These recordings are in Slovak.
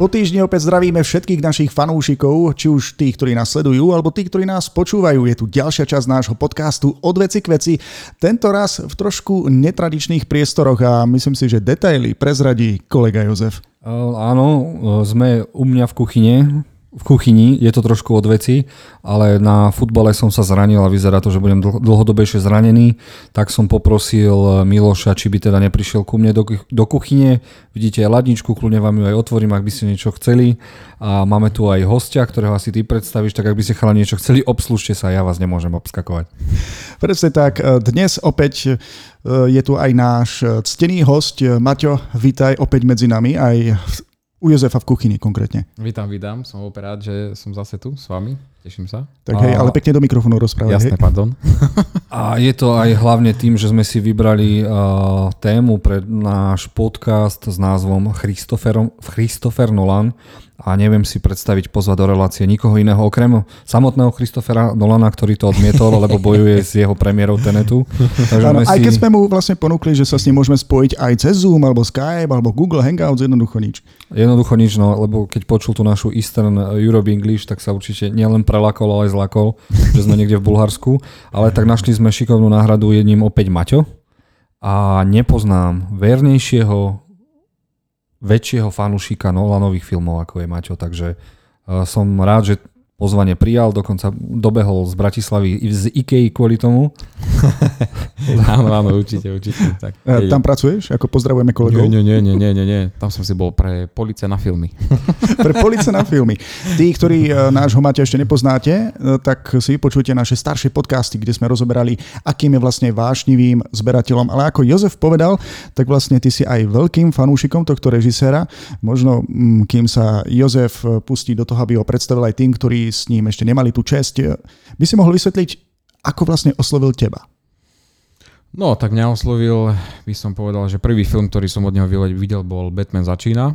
Po týždni opäť zdravíme všetkých našich fanúšikov, či už tých, ktorí nás sledujú, alebo tých, ktorí nás počúvajú. Je tu ďalšia časť nášho podcastu Od veci k veci. Tento raz v trošku netradičných priestoroch a myslím si, že detaily prezradí kolega Jozef. Áno, sme u mňa v kuchyne, v kuchyni, je to trošku od veci, ale na futbale som sa zranil a vyzerá to, že budem dlhodobejšie zranený, tak som poprosil Miloša, či by teda neprišiel ku mne do, do kuchyne. Vidíte aj ladničku, kľudne vám ju aj otvorím, ak by ste niečo chceli. A máme tu aj hostia, ktorého asi ty predstavíš, tak ak by ste chala niečo chceli, obslužte sa, ja vás nemôžem obskakovať. Presne tak, dnes opäť e, je tu aj náš ctený host, Maťo, vítaj opäť medzi nami aj u Jozefa v kuchyni konkrétne. Vítam, vítam. Som opäť rád, že som zase tu s vami. Teším sa. Tak a... hej, ale pekne do mikrofónu rozprávaj. Jasné, hej. pardon. a je to aj hlavne tým, že sme si vybrali uh, tému pre náš podcast s názvom Christopher, Christopher Nolan a neviem si predstaviť pozvať do relácie nikoho iného okrem samotného Christophera Nolana, ktorý to odmietol, lebo bojuje s jeho premiérou Tenetu. Takže ano, si... Aj keď sme mu vlastne ponúkli, že sa s ním môžeme spojiť aj cez Zoom, alebo Skype, alebo Google Hangouts, jednoducho nič. Jednoducho nič, no, lebo keď počul tú našu Eastern Europe English, tak sa určite nielen prelakol, ale aj zlakol, že sme niekde v Bulharsku. Ale tak našli sme šikovnú náhradu jedním opäť Maťo. A nepoznám vernejšieho väčšieho fanúšika Nolanových filmov, ako je Maťo, takže uh, som rád, že pozvanie prijal, dokonca dobehol z Bratislavy z Ikei kvôli tomu. áno, áno, určite, určite. Tak, e, tam pracuješ? Ako pozdravujeme kolegov? Nie, nie, nie, nie, nie, nie. Tam som si bol pre police na filmy. pre police na filmy. Tí, ktorí e, nášho Maťa ešte nepoznáte, e, tak si počujte naše staršie podcasty, kde sme rozoberali, akým je vlastne vášnivým zberateľom. Ale ako Jozef povedal, tak vlastne ty si aj veľkým fanúšikom tohto režiséra. Možno, mm, kým sa Jozef pustí do toho, aby ho predstavil aj tým, ktorí s ním ešte nemali tú čest, by si mohol vysvetliť, ako vlastne oslovil teba? No, tak mňa oslovil, by som povedal, že prvý film, ktorý som od neho videl, bol Batman začína.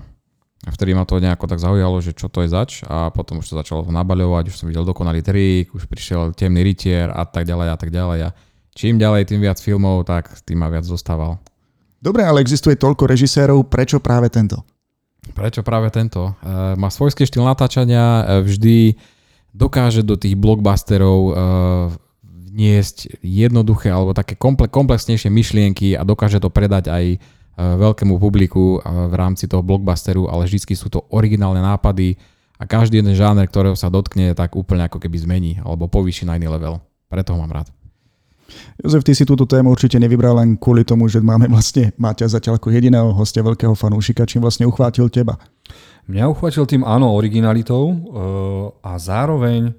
A vtedy ma to nejako tak zaujalo, že čo to je zač a potom už to začalo nabaľovať, už som videl dokonalý trik, už prišiel temný rytier a tak ďalej a tak ďalej. A čím ďalej, tým viac filmov, tak tým ma viac zostával. Dobre, ale existuje toľko režisérov, prečo práve tento? Prečo práve tento? E, má svojský štýl natáčania, e, vždy dokáže do tých blockbusterov uh, vniesť jednoduché alebo také komple- komplexnejšie myšlienky a dokáže to predať aj uh, veľkému publiku uh, v rámci toho blockbusteru, ale vždy sú to originálne nápady a každý jeden žáner, ktorého sa dotkne, tak úplne ako keby zmení alebo povýši na iný level. Preto ho mám rád. Jozef, ty si túto tému určite nevybral len kvôli tomu, že máme vlastne Maťa zatiaľ ako jediného hostia, veľkého fanúšika, čím vlastne uchvátil teba. Mňa uchvatil tým áno originalitou uh, a zároveň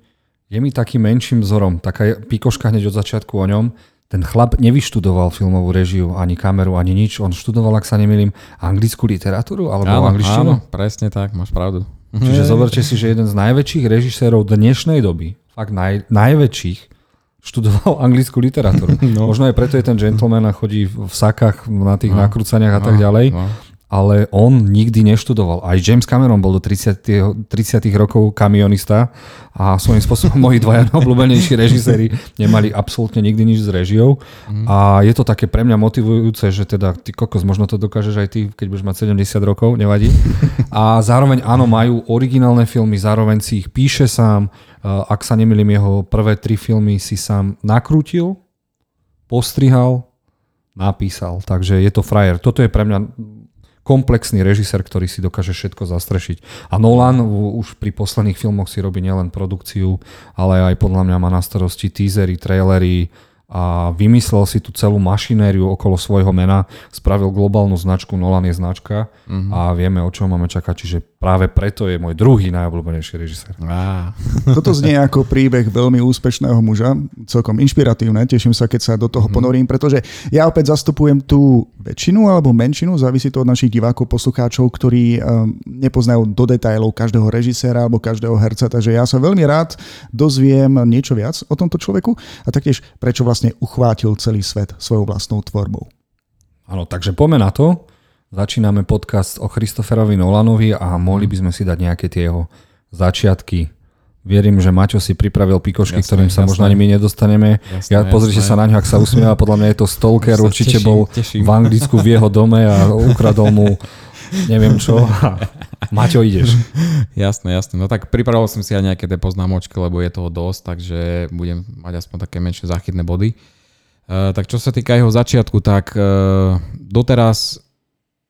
je mi takým menším vzorom. Taká pikoška hneď od začiatku o ňom. Ten chlap nevyštudoval filmovú režiu, ani kameru, ani nič. On študoval, ak sa nemýlim, anglickú literatúru alebo áno, angličtinu. Áno, presne tak, máš pravdu. Čiže zoberte si, že jeden z najväčších režisérov dnešnej doby, fakt naj, najväčších, študoval anglickú literatúru. No. Možno aj preto je ten gentleman a chodí v sakách na tých no. nakrúcaniach a tak no. ďalej. No ale on nikdy neštudoval. Aj James Cameron bol do 30. 30. rokov kamionista a svojím spôsobom moji dvaja obľúbenejší režiséri nemali absolútne nikdy nič s režiou. Mm. A je to také pre mňa motivujúce, že teda ty kokos, možno to dokážeš aj ty, keď budeš mať 70 rokov, nevadí. A zároveň áno, majú originálne filmy, zároveň si ich píše sám. Ak sa nemýlim, jeho prvé tri filmy si sám nakrútil, postrihal, napísal. Takže je to frajer. Toto je pre mňa komplexný režisér, ktorý si dokáže všetko zastrešiť. A Nolan už pri posledných filmoch si robí nielen produkciu, ale aj podľa mňa má na starosti teasery, trailery, a vymyslel si tú celú mašinériu okolo svojho mena, spravil globálnu značku, Nolan je značka mm-hmm. a vieme, o čom máme čakať, čiže práve preto je môj druhý najobľúbenejší režisér. Ah. Toto znie ako príbeh veľmi úspešného muža, celkom inšpiratívne, teším sa, keď sa do toho mm-hmm. ponorím, pretože ja opäť zastupujem tú väčšinu alebo menšinu, závisí to od našich divákov, poslucháčov, ktorí um, nepoznajú do detajlov každého režiséra alebo každého herca, takže ja sa veľmi rád dozviem niečo viac o tomto človeku a taktiež prečo vlastne vlastne uchvátil celý svet svojou vlastnou tvorbou. Áno, takže poďme na to. Začíname podcast o Christopherovi Nolanovi a mohli by sme si dať nejaké tie jeho začiatky. Vierím, že Maťo si pripravil pikošky, jasné, ktorým sa jasné. možno ani my nedostaneme. Jasné, ja pozrite jasné. sa na ňo, ak sa usmieva, podľa mňa je to stalker, určite teším, bol teším. v Anglicku v jeho dome a ukradol mu neviem čo. Maťo, ideš. jasné, jasné. No tak pripravil som si aj nejaké tie poznámočky, lebo je toho dosť, takže budem mať aspoň také menšie záchytné body. Uh, tak čo sa týka jeho začiatku, tak uh, doteraz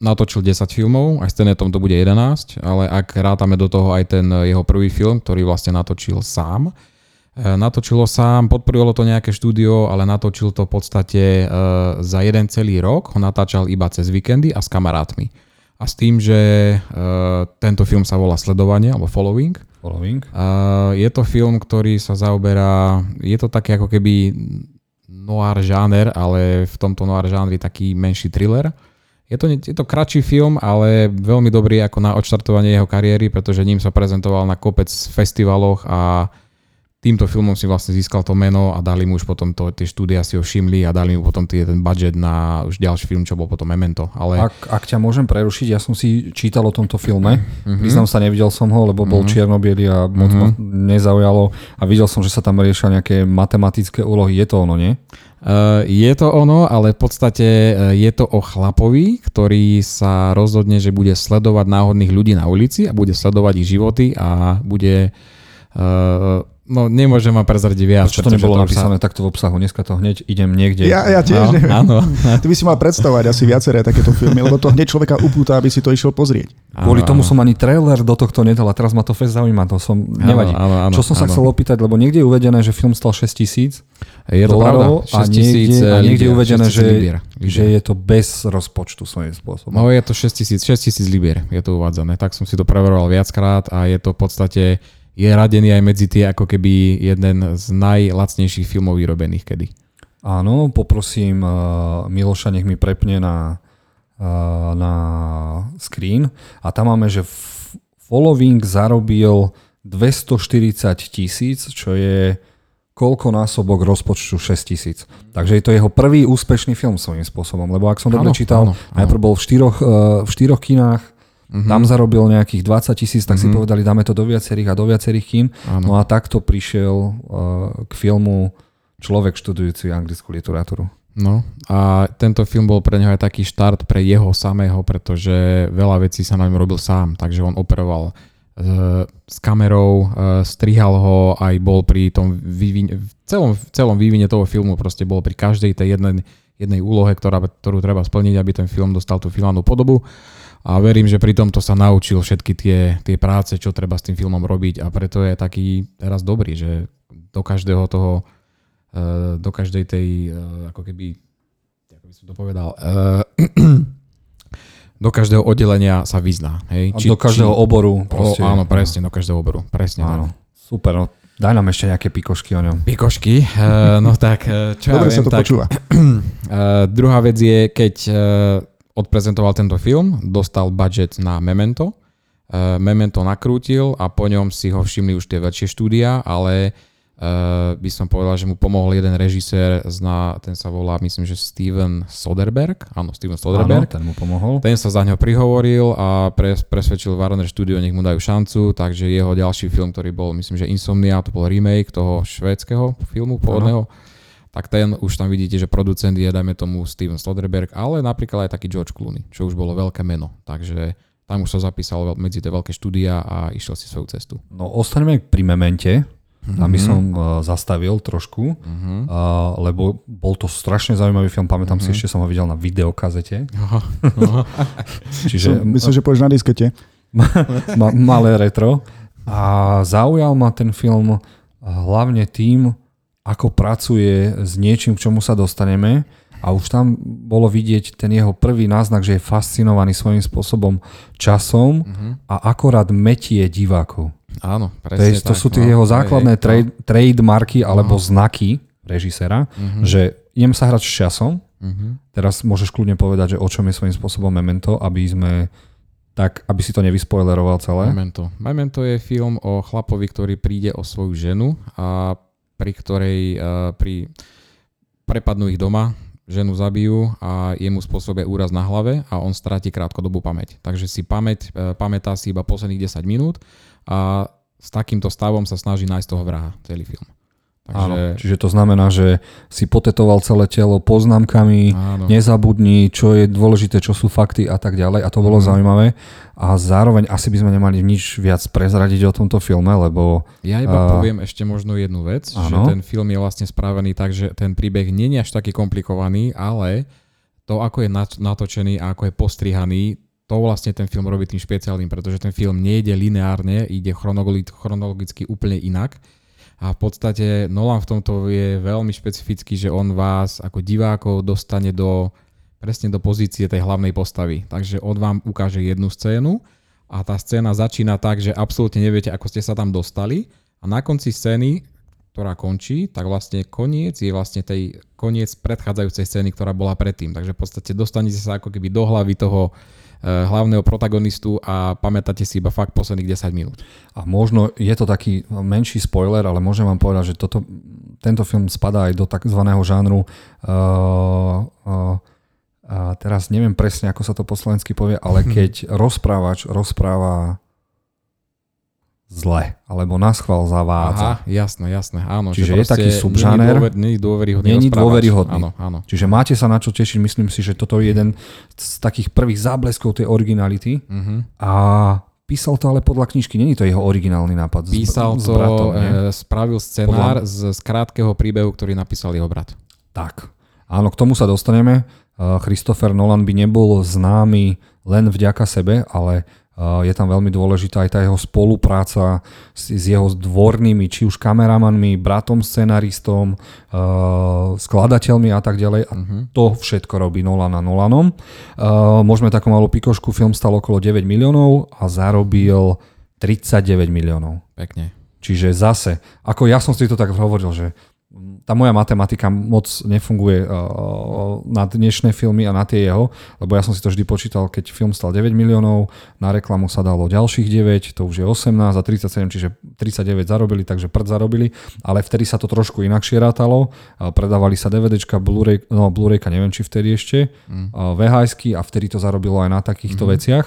natočil 10 filmov, aj s Tenetom to bude 11, ale ak rátame do toho aj ten jeho prvý film, ktorý vlastne natočil sám, uh, natočilo sám, podporilo to nejaké štúdio, ale natočil to v podstate za jeden celý rok, ho natáčal iba cez víkendy a s kamarátmi. A s tým, že uh, tento film sa volá Sledovanie alebo Following. Following. Uh, je to film, ktorý sa zaoberá, je to také ako keby noir žáner, ale v tomto noir žánri taký menší thriller. Je to, je to kratší film, ale veľmi dobrý ako na odštartovanie jeho kariéry, pretože ním sa prezentoval na kopec festivaloch a týmto filmom si vlastne získal to meno a dali mu už potom to, tie štúdia si ho všimli a dali mu potom tý, ten budget na už ďalší film, čo bol potom Memento. Ale... Ak, ak ťa môžem prerušiť, ja som si čítal o tomto filme, mm-hmm. priznám sa, nevidel som ho, lebo bol mm-hmm. čierno a moc mm-hmm. ma nezaujalo a videl som, že sa tam riešia nejaké matematické úlohy. Je to ono, nie? Uh, je to ono, ale v podstate uh, je to o chlapovi, ktorý sa rozhodne, že bude sledovať náhodných ľudí na ulici a bude sledovať ich životy a bude uh, No nemôžem vám prezradiť viac. Čo to nebolo to napísané sa... takto v obsahu? Dneska to hneď idem niekde. Ja, ja tiež no, neviem. Áno. Ty by si mal predstavovať asi viaceré takéto filmy, lebo to hneď človeka upúta, aby si to išiel pozrieť. Kvôli tomu som ani trailer do tohto nedal a teraz ma to fest zaujíma, to som nevadí. Áno, áno, Čo som áno. sa chcel opýtať, lebo niekde je uvedené, že film stal 6 tisíc je to pravda, 6 a niekde, a niekde je uvedené, že, libier, libier. že je to bez rozpočtu svojím spôsobom. No je to 6 tisíc, 6 tisíc libier, je to uvádzané. Tak som si to preveroval viackrát a je to v podstate je radený aj medzi tie ako keby jeden z najlacnejších filmov vyrobených kedy. Áno, poprosím uh, Miloša, nech mi prepne na, uh, na screen. A tam máme, že Following zarobil 240 tisíc, čo je koľko násobok rozpočtu 6 tisíc. Takže je to jeho prvý úspešný film svojím spôsobom, lebo ak som dobre čítal, áno, áno. najprv bol v štyroch, uh, v štyroch kinách, Mm-hmm. Tam zarobil nejakých 20 tisíc, tak mm-hmm. si mhm. povedali, dáme to do viacerých a do viacerých kín. Ano. No a takto prišiel uh, k filmu človek študujúci anglickú literatúru. No a tento film bol pre neho aj taký štart pre jeho samého, pretože veľa vecí sa na ňom robil sám, takže on operoval uh, s kamerou, uh, strihal ho, aj bol pri tom vývine, v celom, v celom vývine toho filmu, proste bol pri každej tej jednej, jednej úlohe, ktorá, ktorú treba splniť, aby ten film dostal tú finálnu podobu a verím, že pri tomto sa naučil všetky tie, tie práce, čo treba s tým filmom robiť a preto je taký teraz dobrý, že do každého toho, e, do každej tej, e, ako keby, ako by som to povedal, e, do každého oddelenia sa vyzná. Hej? Či, do každého či, oboru. Proste. O, áno, presne, do každého oboru. Presne. Áno. Super, no Daj nám ešte nejaké pikošky o ňom. Pikošky? Uh, no tak, čo Dobre ja viem, sa to tak, počúva. Uh, druhá vec je, keď uh, odprezentoval tento film, dostal budget na Memento, uh, Memento nakrútil a po ňom si ho všimli už tie väčšie štúdia, ale uh, by som povedal, že mu pomohol jeden režisér, zná, ten sa volá, myslím, že Steven Soderberg, áno, Steven Soderberg. Áno, ten mu pomohol. Ten sa za ňo prihovoril a pres, presvedčil Warner Studio, nech mu dajú šancu, takže jeho ďalší film, ktorý bol, myslím, že Insomnia, to bol remake toho švédskeho filmu pôvodného. Ano tak ten už tam vidíte, že producent je, dajme tomu, Steven Soderbergh, ale napríklad aj taký George Clooney, čo už bolo veľké meno. Takže tam už sa zapísal medzi tie veľké štúdia a išiel si svoju cestu. No ostaneme pri Memente, tam by mhm. som uh, zastavil trošku, uh-huh. uh, lebo bol to strašne zaujímavý film, pamätám uh-huh. si, ešte som ho videl na videokazete. Uh-huh. Čiže, myslím, že pôjdeš na diskete. malé retro. A zaujal ma ten film hlavne tým, ako pracuje s niečím, k čomu sa dostaneme a už tam bolo vidieť ten jeho prvý náznak, že je fascinovaný svojím spôsobom časom uh-huh. a akorát metie divákov. Áno, presne to, to sú tie no, jeho základné trade, trademarky alebo uh-huh. znaky režisera, uh-huh. že idem sa hrať s časom, uh-huh. teraz môžeš kľudne povedať, že o čom je svojím spôsobom Memento, aby sme tak, aby si to nevyspoileroval celé. Memento. Memento je film o chlapovi, ktorý príde o svoju ženu a pri ktorej uh, pri, prepadnú ich doma, ženu zabijú a jemu spôsobia úraz na hlave a on stráti krátkodobú pamäť. Takže si pamäť, uh, pamätá si iba posledných 10 minút a s takýmto stavom sa snaží nájsť toho vraha celý film. Takže... Áno, čiže to znamená, že si potetoval celé telo poznámkami, Áno. nezabudni, čo je dôležité, čo sú fakty a tak ďalej. A to bolo mm. zaujímavé. A zároveň asi by sme nemali nič viac prezradiť o tomto filme, lebo... Ja iba uh... poviem ešte možno jednu vec, áno. že ten film je vlastne spravený tak, že ten príbeh nie je až taký komplikovaný, ale to, ako je natočený a ako je postrihaný, to vlastne ten film robí tým špeciálnym, pretože ten film nejde lineárne, ide chronologicky úplne inak a v podstate Nolan v tomto je veľmi špecifický, že on vás ako divákov dostane do presne do pozície tej hlavnej postavy. Takže on vám ukáže jednu scénu a tá scéna začína tak, že absolútne neviete, ako ste sa tam dostali a na konci scény, ktorá končí, tak vlastne koniec je vlastne tej koniec predchádzajúcej scény, ktorá bola predtým. Takže v podstate dostanete sa ako keby do hlavy toho hlavného protagonistu a pamätáte si iba fakt posledných 10 minút. A možno je to taký menší spoiler, ale môžem vám povedať, že toto, tento film spadá aj do tzv. žánru uh, uh, a teraz neviem presne, ako sa to po slovensky povie, ale keď rozprávač rozpráva zle, alebo na schvál zavádza. Aha, jasné, jasné, áno. Čiže je taký subžáner. Není dôveryhodný. Není dôveryhodný. Áno, áno. Čiže máte sa na čo tešiť, myslím si, že toto je jeden z takých prvých zábleskov tej originality. Uh-huh. A písal to ale podľa knižky, není to jeho originálny nápad. Písal s, to, s bratom, e, spravil scenár podľa... z, z krátkeho príbehu, ktorý napísal jeho brat. Tak. Áno, k tomu sa dostaneme. E, Christopher Nolan by nebol známy len vďaka sebe, ale je tam veľmi dôležitá aj tá jeho spolupráca s, s jeho dvornými, či už kameramanmi, bratom, scenaristom, skladateľmi a tak ďalej. A uh-huh. to všetko robí Nolan a Nolanom. Môžeme takú malú pikošku, film stal okolo 9 miliónov a zarobil 39 miliónov. Pekne. Čiže zase, ako ja som si to tak hovoril, že tá moja matematika moc nefunguje uh, na dnešné filmy a na tie jeho, lebo ja som si to vždy počítal, keď film stal 9 miliónov, na reklamu sa dalo ďalších 9, to už je 18 a 37, čiže 39 zarobili, takže prd zarobili, ale vtedy sa to trošku inakšie rátalo, uh, predávali sa DVDčka, Blu-ray, no Blu-rayka neviem, či vtedy ešte, mm. uh, VHSky a vtedy to zarobilo aj na takýchto mm. veciach.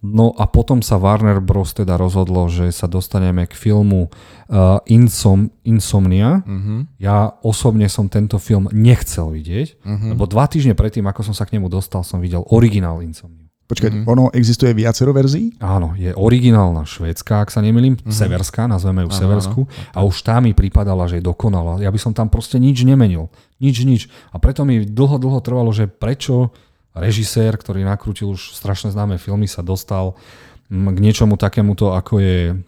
No a potom sa Warner Bros. teda rozhodlo, že sa dostaneme k filmu uh, Insom, Insomnia. Uh-huh. Ja osobne som tento film nechcel vidieť, uh-huh. lebo dva týždne predtým, ako som sa k nemu dostal, som videl originál Insomniu. Počkaj, uh-huh. ono existuje viacero verzií? Áno, je originálna švédska, ak sa nemýlim, uh-huh. severská, nazveme ju uh-huh. seversku. A už tá mi pripadala, že je dokonalá. Ja by som tam proste nič nemenil. Nič, nič. A preto mi dlho, dlho trvalo, že prečo režisér, ktorý nakrútil už strašne známe filmy, sa dostal mm, k niečomu takémuto, ako je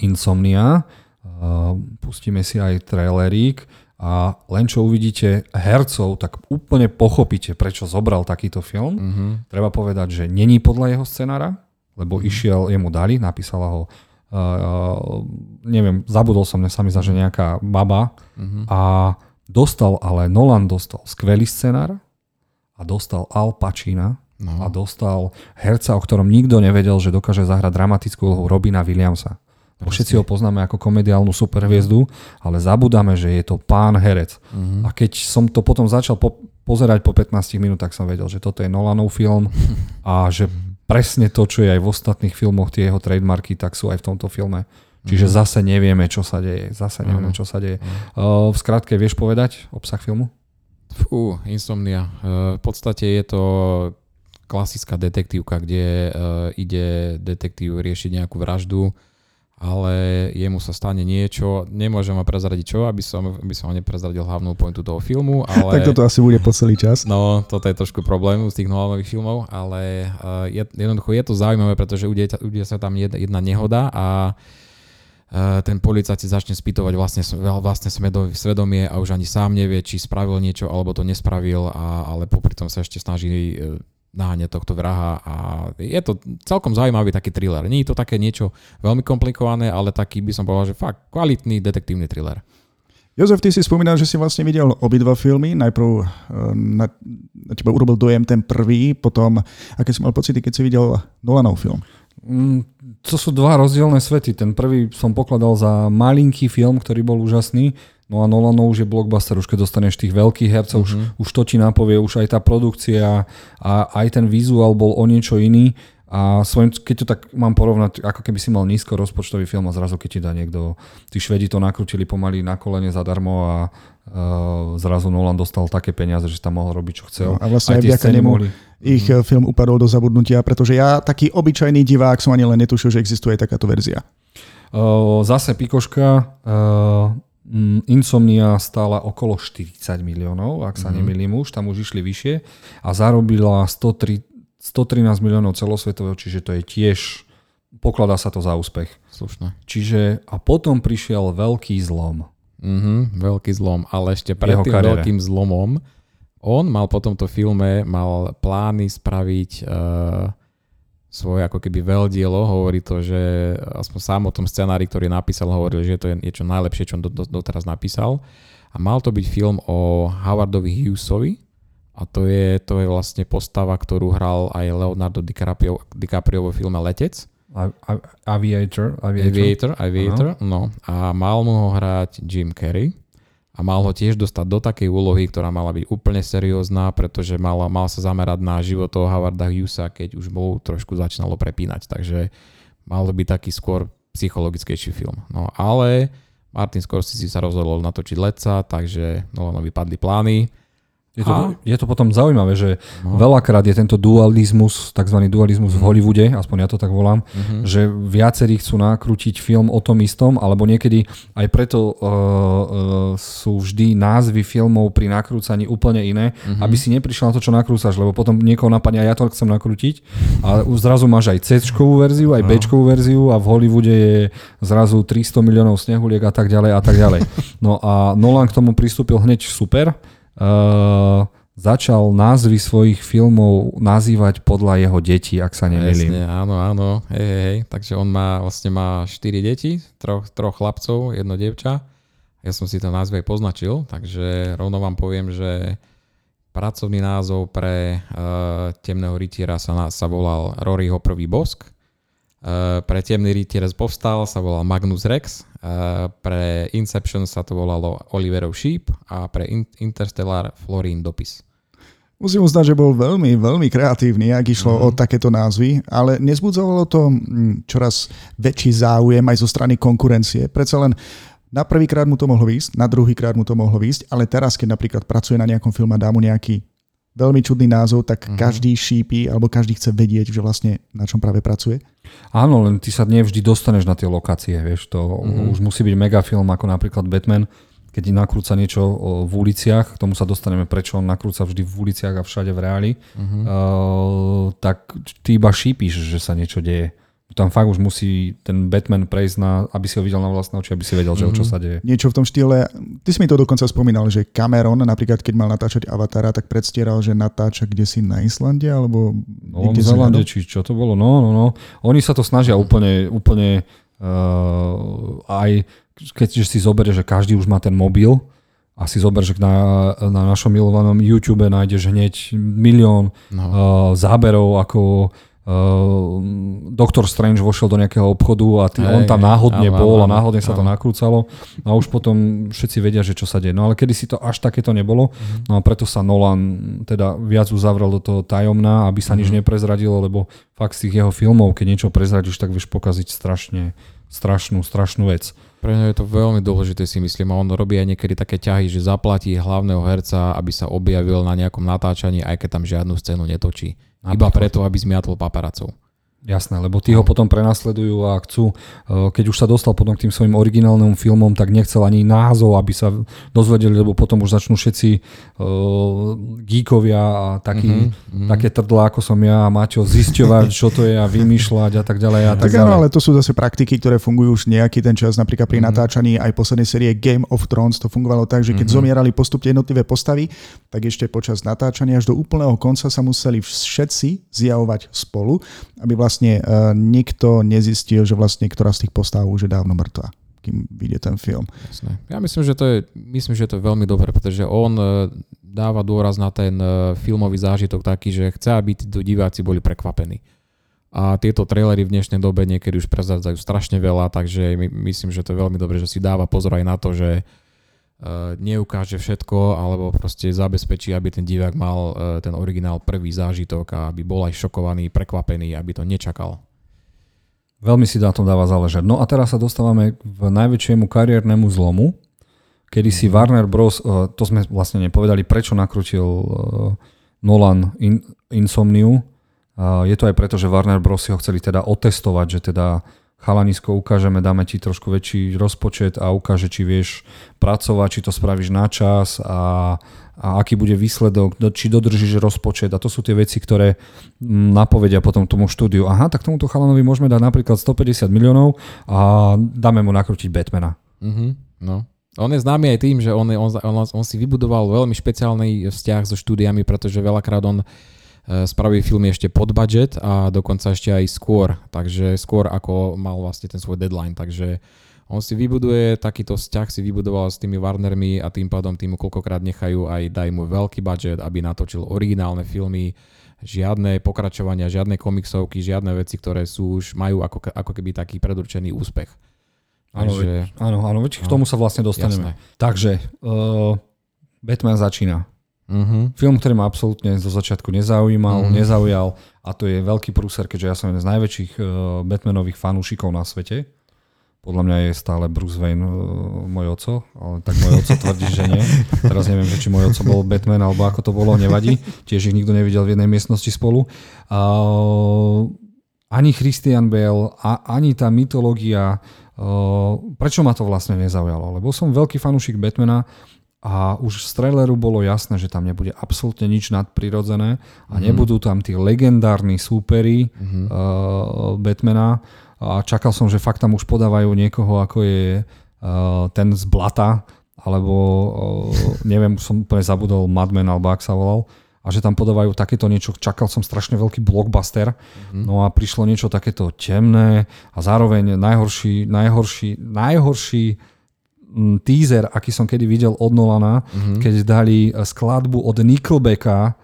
Insomnia. E, pustíme si aj trailerík a len čo uvidíte hercov, tak úplne pochopíte, prečo zobral takýto film. Uh-huh. Treba povedať, že není podľa jeho scenára, lebo uh-huh. išiel, jemu dali, napísala ho uh, neviem, zabudol som, sa mi za, že nejaká baba uh-huh. a dostal, ale Nolan dostal skvelý scenár, a dostal Al Pacina no. a dostal herca, o ktorom nikto nevedel, že dokáže zahrať dramatickú úlohu Robina Williamsa. Všetci ho poznáme ako komediálnu superhviezdu, ale zabudáme, že je to pán herec. Uh-huh. A keď som to potom začal po, pozerať po 15 minútach, som vedel, že toto je Nolanov film a že presne to, čo je aj v ostatných filmoch, tie jeho trademarky, tak sú aj v tomto filme. Čiže uh-huh. zase nevieme, čo sa deje. Zase nevieme, čo sa deje. Uh, v skratke, vieš povedať obsah filmu? Fú, insomnia. V podstate je to klasická detektívka, kde ide detektív riešiť nejakú vraždu, ale jemu sa stane niečo, nemôžem vám prezradiť čo, aby som, aby som neprezradil hlavnú pointu toho filmu, ale... tak toto asi bude po celý čas. No, toto je trošku problém z tých Nolanových filmov, ale uh, je, jednoducho je to zaujímavé, pretože udeje, udeje sa tam jedna, jedna nehoda a uh, Eh, ten policajt si začne spýtovať vlastne, vlastne svedomie a už ani sám nevie, či spravil niečo alebo to nespravil, a, ale popri tom sa ešte snaží eh, naháňať tohto vraha a je to celkom zaujímavý taký thriller. Nie je to také niečo veľmi komplikované, ale taký by som povedal, že fakt kvalitný detektívny thriller. Jozef, ty si spomínal, že si vlastne videl obidva filmy. Najprv eh, na, na teba urobil dojem ten prvý, potom aké si mal pocity, keď si videl Nolanov film? Mm, to sú dva rozdielne svety. Ten prvý som pokladal za malinký film, ktorý bol úžasný. No a Nolanov už je blockbuster, už keď dostaneš tých veľkých hercov, uh-huh. už, mhm. už to ti napovie, už aj tá produkcia a aj ten vizuál bol o niečo iný. A svojim, keď to tak mám porovnať, ako keby si mal nízko rozpočtový film a zrazu keď ti dá niekto, tí Švedi to nakrútili pomaly na kolene zadarmo a uh, zrazu Nolan dostal také peniaze, že tam mohol robiť, čo chcel. No, a vlastne aj, aj vďaka nemu mohli... ich mm. film upadol do zabudnutia, pretože ja, taký obyčajný divák, som ani len netušil, že existuje takáto verzia. Uh, zase Pikoška, uh, Insomnia stála okolo 40 miliónov, ak sa mm. nemýlim už, tam už išli vyššie a zarobila 103, 113 miliónov celosvetového, čiže to je tiež, pokladá sa to za úspech. Slušné. Čiže a potom prišiel veľký zlom. Mhm, veľký zlom, ale ešte pred tým kariére. veľkým zlomom on mal po tomto filme mal plány spraviť uh, svoje ako keby veľdielo, hovorí to, že aspoň sám o tom scenári, ktorý napísal, hovoril, že to je niečo najlepšie, čo on doteraz napísal. A mal to byť film o Howardovi Hughesovi, a to je, to je vlastne postava, ktorú hral aj Leonardo DiCaprio, DiCaprio vo filme Letec. Aviator. Aviator, Aviator, Aviator no. A mal mu ho hrať Jim Carrey. A mal ho tiež dostať do takej úlohy, ktorá mala byť úplne seriózna, pretože mal, mal sa zamerať na život toho Howarda Hughesa, keď už mu trošku začínalo prepínať. Takže mal to byť taký skôr psychologickejší film. No ale Martin Scorsese sa rozhodol natočiť Leca, takže no, vypadli plány je to, je to potom zaujímavé, že no. veľakrát je tento dualizmus, tzv. dualizmus v mhm. Hollywoode, aspoň ja to tak volám, uh-huh. že viacerí chcú nakrútiť film o tom istom, alebo niekedy aj preto uh, uh, sú vždy názvy filmov pri nakrúcaní úplne iné, uh-huh. aby si neprišiel na to, čo nakrúcaš, lebo potom niekoho napadne, ja to chcem nakrútiť a zrazu máš aj c verziu, aj no. b verziu a v Hollywoode je zrazu 300 miliónov snehuliek a tak ďalej a tak ďalej. No a Nolan k tomu pristúpil hneď super, začal názvy svojich filmov nazývať podľa jeho detí, ak sa nemýlim. Jasne, áno, áno. Hej, hej, hej. Takže on má, vlastne má 4 deti, troch, troch chlapcov, jedno dievča. Ja som si to názvy aj poznačil, takže rovno vám poviem, že pracovný názov pre uh, temného rytiera sa, sa volal Roryho prvý bosk. Uh, pre temný rytier povstal sa volal Magnus Rex Eh, pre Inception sa to volalo Oliverov Sheep a pre Interstellar Florín dopis. Musím uznať, že bol veľmi, veľmi kreatívny, ak išlo mm. o takéto názvy, ale nezbudzovalo to hm, čoraz väčší záujem aj zo strany konkurencie. Predsa len na prvýkrát mu to mohlo výjsť, na druhýkrát mu to mohlo výjsť, ale teraz, keď napríklad pracuje na nejakom filme a dá mu nejaký veľmi čudný názov, tak mm-hmm. každý šípi alebo každý chce vedieť, že vlastne na čom práve pracuje. Áno, len ty sa nevždy dostaneš na tie lokácie, vieš, to mm-hmm. už musí byť megafilm ako napríklad Batman, keď nakrúca niečo v uliciach, k tomu sa dostaneme, prečo on nakrúca vždy v uliciach a všade v reáli, mm-hmm. uh, tak ty iba šípiš, že sa niečo deje tam fakt už musí ten Batman prejsť na, aby si ho videl na vlastné oči, aby si vedel, mm-hmm. že o čo mhm. sa deje. Niečo v tom štýle, ty si mi to dokonca spomínal, že Cameron napríklad, keď mal natáčať Avatara, tak predstieral, že natáča kde si na Islande, alebo no, v Zelande, či čo to bolo, no, no, no. Oni sa to snažia úplne, úplne uh, aj keď si zoberie, že každý už má ten mobil, a si zober, že na, na našom milovanom YouTube nájdeš hneď milión no. uh, záberov, ako Doktor Strange vošiel do nejakého obchodu a tý, on tam náhodne aj, bol aj, a náhodne sa to nakrúcalo a už potom všetci vedia, že čo sa deje. No ale kedy si to až takéto nebolo, uh-huh. no a preto sa Nolan teda viac uzavrel do toho tajomná, aby sa uh-huh. nič mhm. neprezradilo, lebo fakt z tých jeho filmov, keď niečo prezradíš, tak vieš pokaziť strašne, strašnú, strašnú vec. Pre mňa je to veľmi dôležité si myslím a on robí aj niekedy také ťahy, že zaplatí hlavného herca, aby sa objavil na nejakom natáčaní, aj keď tam žiadnu scénu netočí. Iba preto, aby zmiatol paparacov. Jasné, lebo tí ho potom prenasledujú a chcú, eh, keď už sa dostal potom k tým svojim originálnym filmom, tak nechcel ani názov, aby sa dozvedeli, lebo potom už začnú všetci uh, geekovia a taký, mm-hmm. také trdlá, ako som ja a Maťo, zisťovať, čo to je a vymýšľať a tak ďalej. A tak, tak áno, ale to sú zase praktiky, ktoré fungujú už nejaký ten čas, napríklad pri mm-hmm. natáčaní aj poslednej série Game of Thrones to fungovalo tak, že keď mm-hmm. zomierali postupne jednotlivé postavy, tak ešte počas natáčania až do úplného konca sa museli všetci zjavovať spolu, aby vlastne vlastne uh, nikto nezistil, že vlastne ktorá z tých postav už je dávno mŕtva kým vyjde ten film. Jasné. Ja myslím, že to je, myslím, že to je veľmi dobré, pretože on uh, dáva dôraz na ten uh, filmový zážitok taký, že chce, aby tí diváci boli prekvapení. A tieto trailery v dnešnej dobe niekedy už prezradzajú strašne veľa, takže my, myslím, že to je veľmi dobré, že si dáva pozor aj na to, že neukáže všetko, alebo proste zabezpečí, aby ten divák mal uh, ten originál prvý zážitok a aby bol aj šokovaný, prekvapený, aby to nečakal. Veľmi si na tom dáva záležať. No a teraz sa dostávame k najväčšiemu kariérnemu zlomu, kedy si Warner Bros., uh, to sme vlastne nepovedali, prečo nakrutil Nolan in, Insomniu. Je to aj preto, že Warner Bros. si ho chceli teda otestovať, že teda chalanisko ukážeme, dáme ti trošku väčší rozpočet a ukáže, či vieš pracovať, či to spravíš na čas a, a aký bude výsledok, či dodržíš rozpočet a to sú tie veci, ktoré mm, napovedia potom tomu štúdiu. Aha, tak tomuto chalanovi môžeme dať napríklad 150 miliónov a dáme mu nakrútiť Batmana. Mm-hmm, no. On je známy aj tým, že on, on, on, on si vybudoval veľmi špeciálny vzťah so štúdiami, pretože veľakrát on uh, spraví filmy ešte pod budget a dokonca ešte aj skôr, takže skôr ako mal vlastne ten svoj deadline, takže on si vybuduje takýto vzťah, si vybudoval s tými Warnermi a tým pádom tým koľkokrát nechajú aj daj mu veľký budget, aby natočil originálne filmy, žiadne pokračovania, žiadne komiksovky, žiadne veci, ktoré sú už majú ako, ako keby taký predurčený úspech. Áno, Takže, áno, áno, veď k tomu sa vlastne dostaneme. Jasné. Takže uh, Batman začína Uh-huh. Film, ktorý ma absolútne zo začiatku nezaujímal, uh-huh. nezaujal a to je veľký prúser, keďže ja som jeden z najväčších uh, Batmanových fanúšikov na svete. Podľa mňa je stále Bruce Wayne uh, môj oco, ale tak môj oco tvrdí, že nie. Teraz neviem, že či môj oco bol Batman alebo ako to bolo, nevadí. Tiež ich nikto nevidel v jednej miestnosti spolu. Uh, ani Christian Bale, a, ani tá mytológia, uh, prečo ma to vlastne nezaujalo? Lebo som veľký fanúšik Batmana, a už z traileru bolo jasné, že tam nebude absolútne nič nadprirodzené a mm-hmm. nebudú tam tí legendárni súperi mm-hmm. uh, Batmana a čakal som, že fakt tam už podávajú niekoho, ako je uh, ten z Blata, alebo uh, neviem, som úplne zabudol Madman, alebo ak sa volal, a že tam podávajú takéto niečo, čakal som strašne veľký blockbuster, mm-hmm. no a prišlo niečo takéto temné a zároveň najhorší, najhorší, najhorší teaser, aký som kedy videl od Nolana, mm-hmm. keď dali e, skladbu od Nickelbacka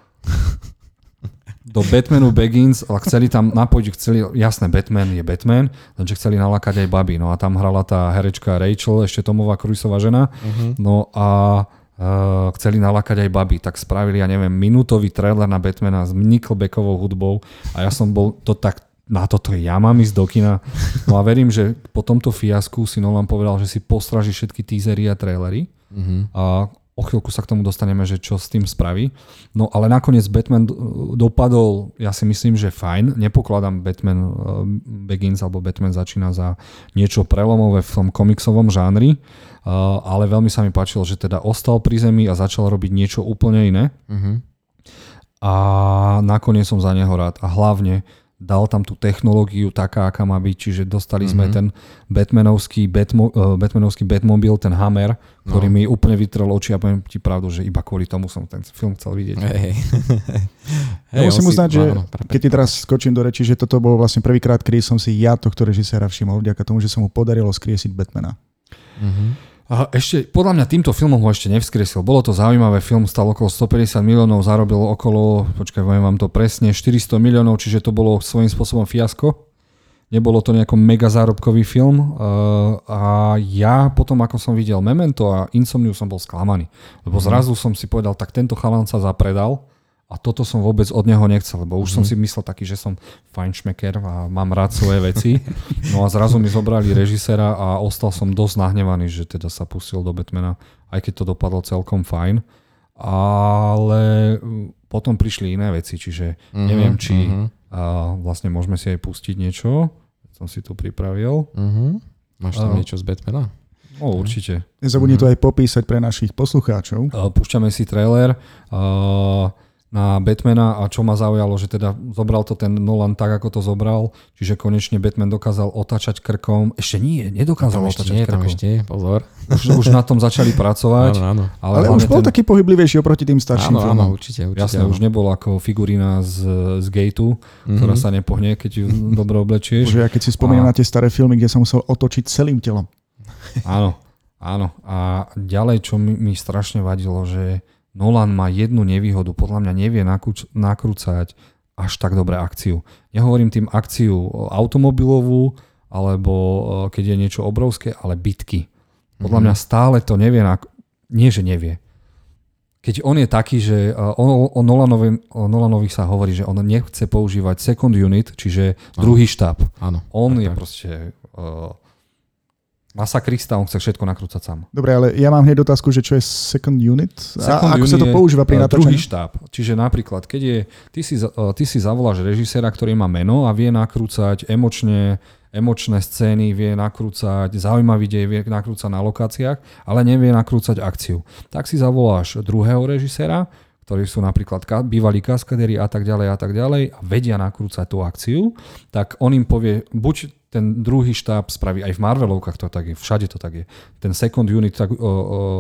do Batmanu Begins a chceli tam napojiť, chceli, jasné, Batman je Batman, lenže chceli nalákať aj baby. No a tam hrala tá herečka Rachel, ešte Tomová Krujsová žena. Mm-hmm. No a uh, chceli nalákať aj baby, tak spravili, ja neviem, minútový trailer na Batmana s Nickelbackovou hudbou a ja som bol to tak na toto ja mám ísť do kina. No a verím, že po tomto fiasku si Nolan povedal, že si postraží všetky teasery a trailery. Mm-hmm. A o chvíľku sa k tomu dostaneme, že čo s tým spraví. No ale nakoniec Batman dopadol, ja si myslím, že fajn. Nepokladám Batman uh, Begins alebo Batman začína za niečo prelomové v tom komiksovom žánri, uh, ale veľmi sa mi páčilo, že teda ostal pri zemi a začal robiť niečo úplne iné. Mm-hmm. A nakoniec som za neho rád. A hlavne dal tam tú technológiu taká, aká má byť, čiže dostali mm-hmm. sme mhm. ten Batmanovský, Batmo, uh, Batmanovský Batmobil, ten Hammer, ktorý no. mi úplne vytrel oči a poviem ti pravdu, že iba kvôli tomu som ten film chcel vidieť. Hey. hey, musím uznať, že áno, keď ti teraz skočím do reči, že toto bol vlastne prvýkrát, kedy som si ja tohto režiséra všimol, vďaka tomu, že sa mu podarilo skriesiť Batmana. Mm-hmm. A ešte, podľa mňa týmto filmom ho ešte nevzkresil. Bolo to zaujímavé, film stal okolo 150 miliónov, zarobil okolo, počkaj, vám to presne, 400 miliónov, čiže to bolo svojím spôsobom fiasko. Nebolo to nejaký mega zárobkový film uh, a ja potom, ako som videl Memento a Insomniu, som bol sklamaný. Lebo mm. zrazu som si povedal, tak tento chalan sa zapredal a toto som vôbec od neho nechcel, lebo už mm. som mhm. si myslel taký, že som fajnšmeker a mám rád svoje veci. No a zrazu mi zobrali režisera a ostal som dosť nahnevaný, že teda sa pustil do Batmana, aj keď to dopadlo celkom fajn. Ale mm, potom prišli iné veci, čiže mm-hmm, neviem, či mm-hmm. a vlastne môžeme si aj pustiť niečo. Som si tu pripravil. Mm-hmm. Máš tam uh, niečo z Batmana? O, určite. Nezabudni mm-hmm. to aj popísať pre našich poslucháčov. Púšťame si trailer. Uh, na Batmana a čo ma zaujalo, že teda zobral to ten Nolan tak, ako to zobral, čiže konečne Batman dokázal otačať krkom. Ešte nie, nedokázal tam otačať nie, krkom. Tam ešte, pozor. Už, už na tom začali pracovať. áno, áno. Ale, ale už bol ten... taký pohyblivejší oproti tým starším áno, filmom. Áno, určite, určite. Jasné, áno. už nebol ako figurína z, z gateu, mm-hmm. ktorá sa nepohne, keď ju dobre oblečieš. Bože, ja keď si spomínam a... na tie staré filmy, kde sa musel otočiť celým telom. Áno, áno. A ďalej, čo mi, mi strašne vadilo, že Nolan má jednu nevýhodu, podľa mňa nevie nakúč, nakrúcať až tak dobré akciu. Nehovorím tým akciu automobilovú, alebo keď je niečo obrovské, ale bitky. Podľa mm-hmm. mňa stále to nevie, nak- nie, že nevie. Keď on je taký, že uh, o, o, Nolanovi, o Nolanovi sa hovorí, že on nechce používať second unit, čiže druhý štáb. Áno. On tak, je tak. proste uh, masakrista, on chce všetko nakrúcať sám. Dobre, ale ja mám hneď otázku, že čo je second unit? Second a ako unit sa to používa pri Druhý natáčaní? štáb. Čiže napríklad, keď je, ty si, uh, ty si zavoláš režiséra, ktorý má meno a vie nakrúcať emočne, emočné scény, vie nakrúcať zaujímavý dej, vie nakrúcať na lokáciách, ale nevie nakrúcať akciu. Tak si zavoláš druhého režiséra, ktorí sú napríklad bývalí kaskadéri a tak ďalej a tak ďalej a vedia nakrúcať tú akciu, tak on im povie, buď ten druhý štáb spraví, aj v Marvelovkách to tak je, všade to tak je. Ten second unit tak o, o,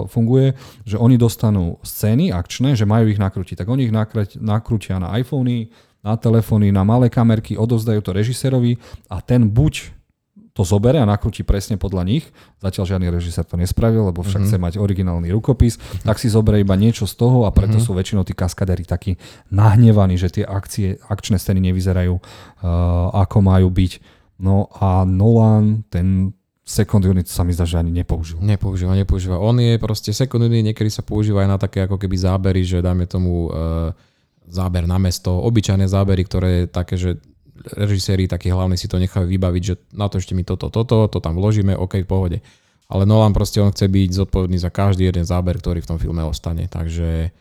funguje, že oni dostanú scény akčné, že majú ich nakrútiť. Tak oni ich nakrúť, nakrútia na iPhony, na telefóny, na malé kamerky, odovzdajú to režisérovi a ten buď to zobere a nakrúti presne podľa nich. Zatiaľ žiadny režisér to nespravil, lebo však mm-hmm. chce mať originálny rukopis, tak si zoberie iba niečo z toho a preto mm-hmm. sú väčšinou tí kaskadéri takí nahnevaní, že tie akcie, akčné scény nevyzerajú uh, ako majú byť. No a Nolan, ten second unit sa mi zdá, že ani nepoužil. Nepoužíva, nepoužíva. On je proste second unit, niekedy sa používa aj na také ako keby zábery, že dajme tomu uh, záber na mesto, obyčajné zábery, ktoré také, že režiséri takí hlavní si to nechajú vybaviť, že natočte mi toto, toto, to tam vložíme, OK, v pohode. Ale Nolan proste on chce byť zodpovedný za každý jeden záber, ktorý v tom filme ostane, takže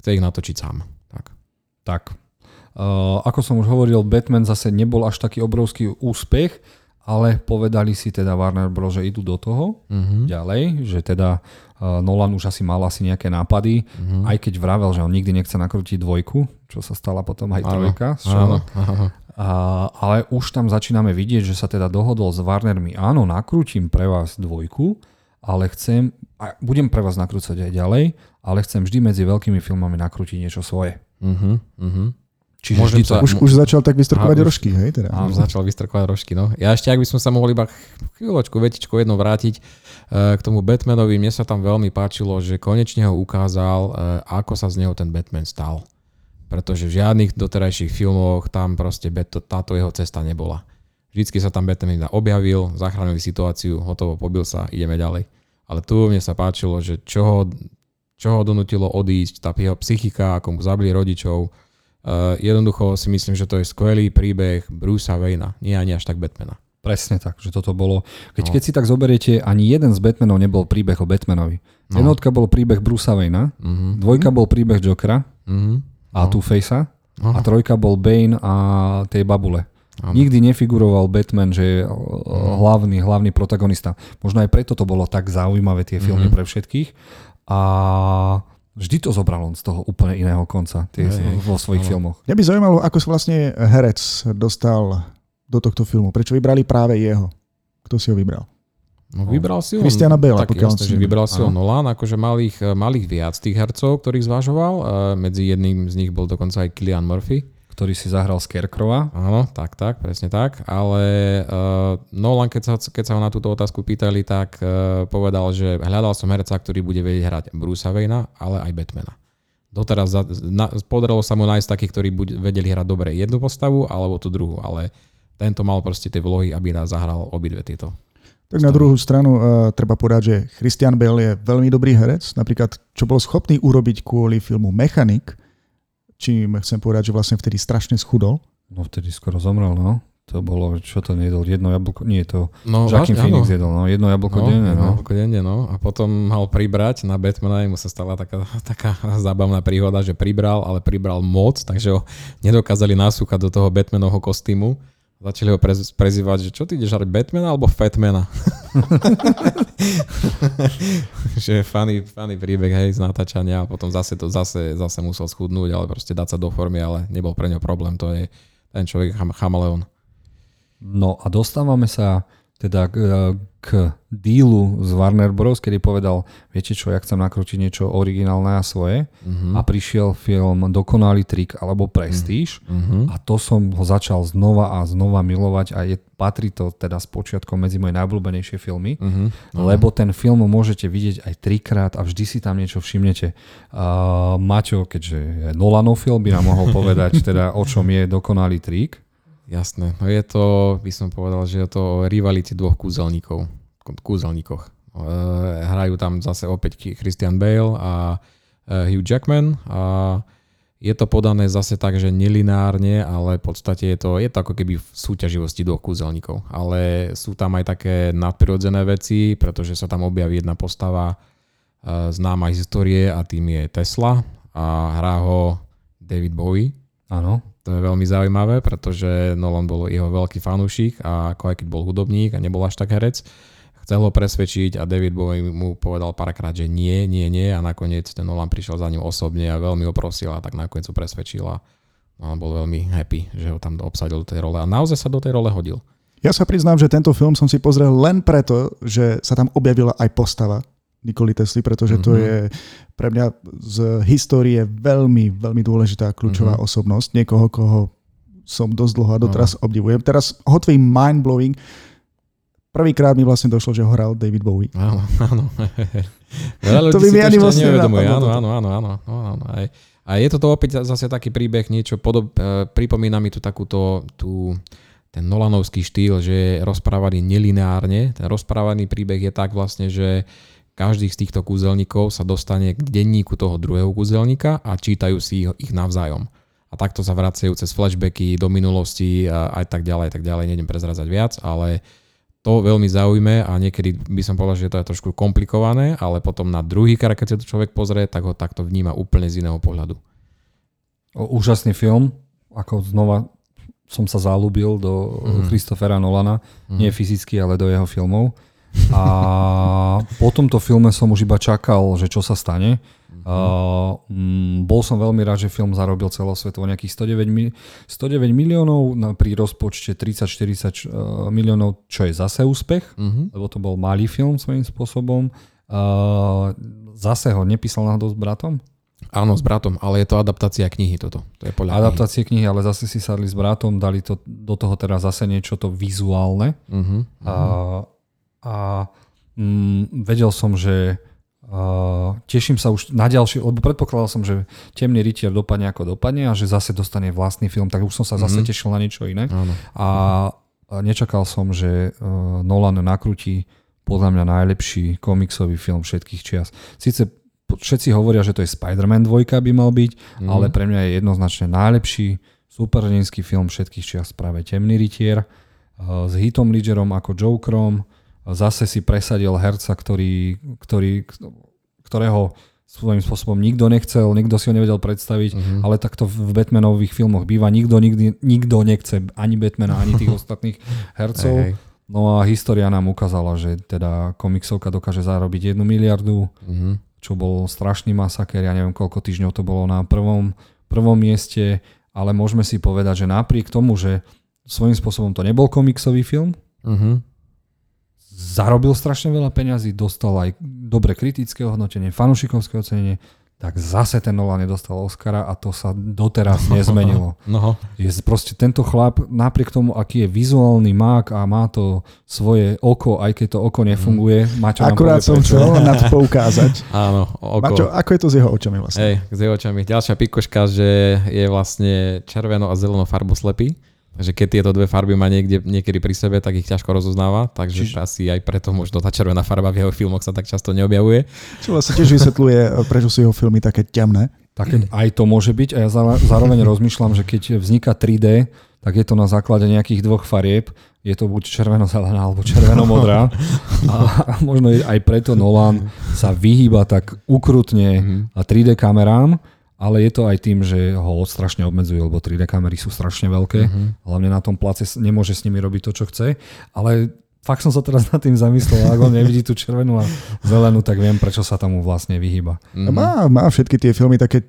chce ich natočiť sám. Tak. Tak. Uh, ako som už hovoril, Batman zase nebol až taký obrovský úspech, ale povedali si teda Warner Bros., že idú do toho Mm-hmm. ďalej, že teda uh, Nolan už asi mal asi nejaké nápady, Mm-hmm. aj keď vravel, že on nikdy nechce nakrútiť dvojku, čo sa stala potom aj trojka. Áno, áno. A, ale už tam začíname vidieť, že sa teda dohodol s Warnermi, áno, nakrútim pre vás dvojku, ale chcem, a budem pre vás nakrúcať aj ďalej, ale chcem vždy medzi veľkými filmami nakrútiť niečo svoje. Mm-hmm. Mm-hmm. Čiže Môžem sa- Už, už začal tak vystrkovať už- rožky, hej? Teda. Áno, začal vystrkovať rožky. No. Ja ešte, ak by som sa mohol iba chvíľočku, vetičku jedno vrátiť eh, k tomu Batmanovi, mne sa tam veľmi páčilo, že konečne ho ukázal, eh, ako sa z neho ten Batman stal. Pretože v žiadnych doterajších filmoch tam proste bet- táto jeho cesta nebola. Vždycky sa tam Batman objavil, zachránil situáciu, hotovo, pobil sa, ideme ďalej. Ale tu mne sa páčilo, že čo ho, čo ho donutilo odísť, tá jeho psychika, ako mu zabili rodičov, Uh, jednoducho si myslím, že to je skvelý príbeh Brucea Wayna, nie ani až tak Batmana. presne tak, že toto bolo. Keď, No. keď si tak zoberiete, ani jeden z Batmanov nebol príbeh o Batmanovi. No. Jednotka bol príbeh Brucea Wayna, Mhm. dvojka bol príbeh Jokera Mhm. a No. Two-Facea a Aha. trojka bol Bane a tej babule. Áno. Nikdy nefiguroval Batman, že je o, hlavný, hlavný protagonista. Možno aj preto to bolo tak zaujímavé tie filmy Mhm. pre všetkých. A vždy to zobral on z toho úplne iného konca tie, Hej, hej. vo svojich Áno. filmoch. Mňa by zaujímalo, ako sa vlastne herec dostal do tohto filmu. Prečo vybrali práve jeho? Kto si ho vybral? No, vybral si ho... Christiana Bale, tak pokiaľ jasné, si že vybral si ho. Nolan, akože malých, malých viac tých hercov, ktorých zvažoval. Uh, medzi jedným z nich bol dokonca aj Killian Murphy. Ktorý si zahral Scarecrowa. Áno, tak, tak, presne tak. Ale uh, Nolan, keď sa, keď sa ho na túto otázku pýtali, tak uh, povedal, že hľadal som herca, ktorý bude vedieť hrať Brucea Wayna, ale aj Batmana. Doteraz za, na, podarilo sa mu nájsť takých, ktorí buď vedeli hrať dobre jednu postavu, alebo tú druhú, ale tento mal proste tie vlohy, aby nás zahral obidve tieto. Tak na druhú stranu uh, treba povedať, že Christian Bale je veľmi dobrý herec. Napríklad, čo bol schopný urobiť kvôli filmu Mechanik, čím chcem povedať, že vlastne vtedy strašne schudol. No vtedy skoro zomrel, no. To bolo, čo to nejedol, jedno jablko, nie to, No, Joaquin Phoenix áno. jedol, no, jedno jablko No, denne, jedno no. jablko denne, no. A potom mal pribrať na Batmana, mu sa stala taká, taká zábavná príhoda, že pribral, ale pribral moc, takže ho nedokázali nasúkať do toho Batmanovho kostýmu. Začali ho prez, prezývať, že čo ty ideš hrať Batmana alebo Fatmana? že funny, funny príbeh, hej, z natáčania a potom zase to zase, zase musel schudnúť, ale proste dať sa do formy, ale nebol pre ňo problém, to je ten človek cham, chameleon. No a dostávame sa teda k, k dílu z Warner Bros., kedy povedal, viete čo, ja chcem nakrútiť niečo originálne a svoje Mhm. a prišiel film Dokonalý trik alebo Prestíž Mhm. a to som ho začal znova a znova milovať a je, patrí to teda s počiatkom medzi moje najobľúbenejšie filmy. Mhm. Lebo ten film môžete vidieť aj trikrát a vždy si tam niečo všimnete. Uh, Maťo, keďže je Nolanov film, by nám mohol povedať teda, o čom je dokonalý trik. Jasné, no je to, by som povedal, že je to o rivalite dvoch kúzelníkov, kúzelníkoch. hrajú tam zase opäť Christian Bale a Hugh Jackman a je to podané zase tak, že nelineárne, ale v podstate je to, je to ako keby v súťaživosti dvoch kúzelníkov. Ale sú tam aj také nadprirodzené veci, pretože sa tam objaví jedna postava známa histórie a tým je Tesla a hrá ho David Bowie. Áno. To je veľmi zaujímavé, pretože Nolan bol jeho veľký fanúšik a ako aj keď bol hudobník a nebol až tak herec, chcel ho presvedčiť a David Bowie mu povedal párkrát, že nie, nie, nie a nakoniec ten Nolan prišiel za ním osobne a veľmi ho prosil a tak nakoniec ho presvedčil a on bol veľmi happy, že ho tam obsadil do tej role a naozaj sa do tej role hodil. Ja sa priznám, že tento film som si pozrel len preto, že sa tam objavila aj postava Nikoli Tesly, pretože mm-hmm. to mhm. je pre mňa z histórie veľmi, veľmi dôležitá kľúčová mm-hmm. osobnosť. Niekoho, koho som dosť dlho a doteraz no. obdivujem. Teraz hotvý mind-blowing, Prvýkrát mi vlastne došlo, že ho hral David Bowie. Áno, áno. Veľa ľudí to by mi ani vlastne nevedomuje. Áno, áno, áno, áno, áno. Aj, a je to opäť zase taký príbeh, niečo podob, e, pripomína mi tu takúto tú, ten Nolanovský štýl, že je rozprávaný nelineárne. Ten rozprávaný príbeh je tak vlastne, že každý z týchto kúzelníkov sa dostane k denníku toho druhého kúzelníka a čítajú si ich, navzájom. A takto sa vracajú cez flashbacky do minulosti a aj tak ďalej, tak ďalej. Nejdem prezrazať viac, ale to veľmi zaujme a niekedy by som povedal, že to je trošku komplikované, ale potom na druhý krát, keď sa to človek pozrie, tak ho takto vníma úplne z iného pohľadu. Úžasný film, ako znova som sa zalúbil do mm. Christophera Nolana, mm. nie fyzicky, ale do jeho filmov. A po tomto filme som už iba čakal, že čo sa stane. Uh, bol som veľmi rád, že film zarobil celosvetovo nejakých 109, mi- 109 miliónov na, pri rozpočte 30-40 uh, miliónov, čo je zase úspech, uh-huh. lebo to bol malý film svojím spôsobom. Uh, zase ho nepísal náhodou s bratom? Áno, s bratom, ale je to adaptácia knihy toto. To je podľa Adaptácie knihy. knihy, ale zase si sadli s bratom, dali to do toho teraz zase niečo to vizuálne. Uh-huh, uh-huh. A, a mm, vedel som, že Uh, teším sa už na ďalší, lebo predpokladal som, že Temný rytier dopadne ako dopadne a že zase dostane vlastný film, tak už som sa zase mm-hmm. tešil na niečo iné. Áno. A nečakal som, že uh, Nolan nakrúti podľa mňa najlepší komiksový film všetkých čias. Sice všetci hovoria, že to je Spider-Man 2 by mal byť, mm. ale pre mňa je jednoznačne najlepší superhrdinský film všetkých čias práve Temný rytier uh, s Hitom Ledgerom ako Jokerom, zase si presadil herca, ktorý, ktorý, ktorého svojím spôsobom nikto nechcel, nikto si ho nevedel predstaviť, uh-huh. ale takto v Batmanových filmoch býva. Nikto, nikdy, nikto nechce ani Batmana, ani tých ostatných hercov. Hey, hey. No a história nám ukázala, že teda komiksovka dokáže zarobiť jednu miliardu, uh-huh. čo bol strašný masaker. Ja neviem, koľko týždňov to bolo na prvom, prvom mieste, ale môžeme si povedať, že napriek tomu, že svojím spôsobom to nebol komiksový film, uh-huh zarobil strašne veľa peňazí, dostal aj dobre kritické ohodnotenie, fanúšikovské ocenenie, tak zase ten Nolan nedostal Oscara a to sa doteraz nezmenilo. No. Je proste tento chlap, napriek tomu, aký je vizuálny mák a má to svoje oko, aj keď to oko nefunguje. Mm. Maťo Akurát som chcel na to poukázať. Áno, oko. Maťo, ako je to s jeho očami vlastne? Hej, s jeho očami. Ďalšia pikoška, že je vlastne červeno a zeleno farboslepý že keď tieto dve farby má niekde, niekedy pri sebe, tak ich ťažko rozoznáva, takže Čiže... asi aj preto možno tá červená farba v jeho filmoch sa tak často neobjavuje. Čo vlastne tiež vysvetľuje, prečo sú jeho filmy také temné. Tak aj to môže byť a ja zároveň rozmýšľam, že keď vzniká 3D, tak je to na základe nejakých dvoch farieb. Je to buď červeno-zelená alebo červeno-modrá. A možno aj preto Nolan sa vyhýba tak ukrutne 3D mhm. kamerám, ale je to aj tým, že ho strašne obmedzujú, lebo 3D kamery sú strašne veľké, uh-huh. hlavne na tom place nemôže s nimi robiť to, čo chce, ale fakt som sa teraz nad tým zamyslel, ak on nevidí tú červenú a zelenú, tak viem, prečo sa tomu vlastne vyhýba. Uh-huh. Má, má všetky tie filmy také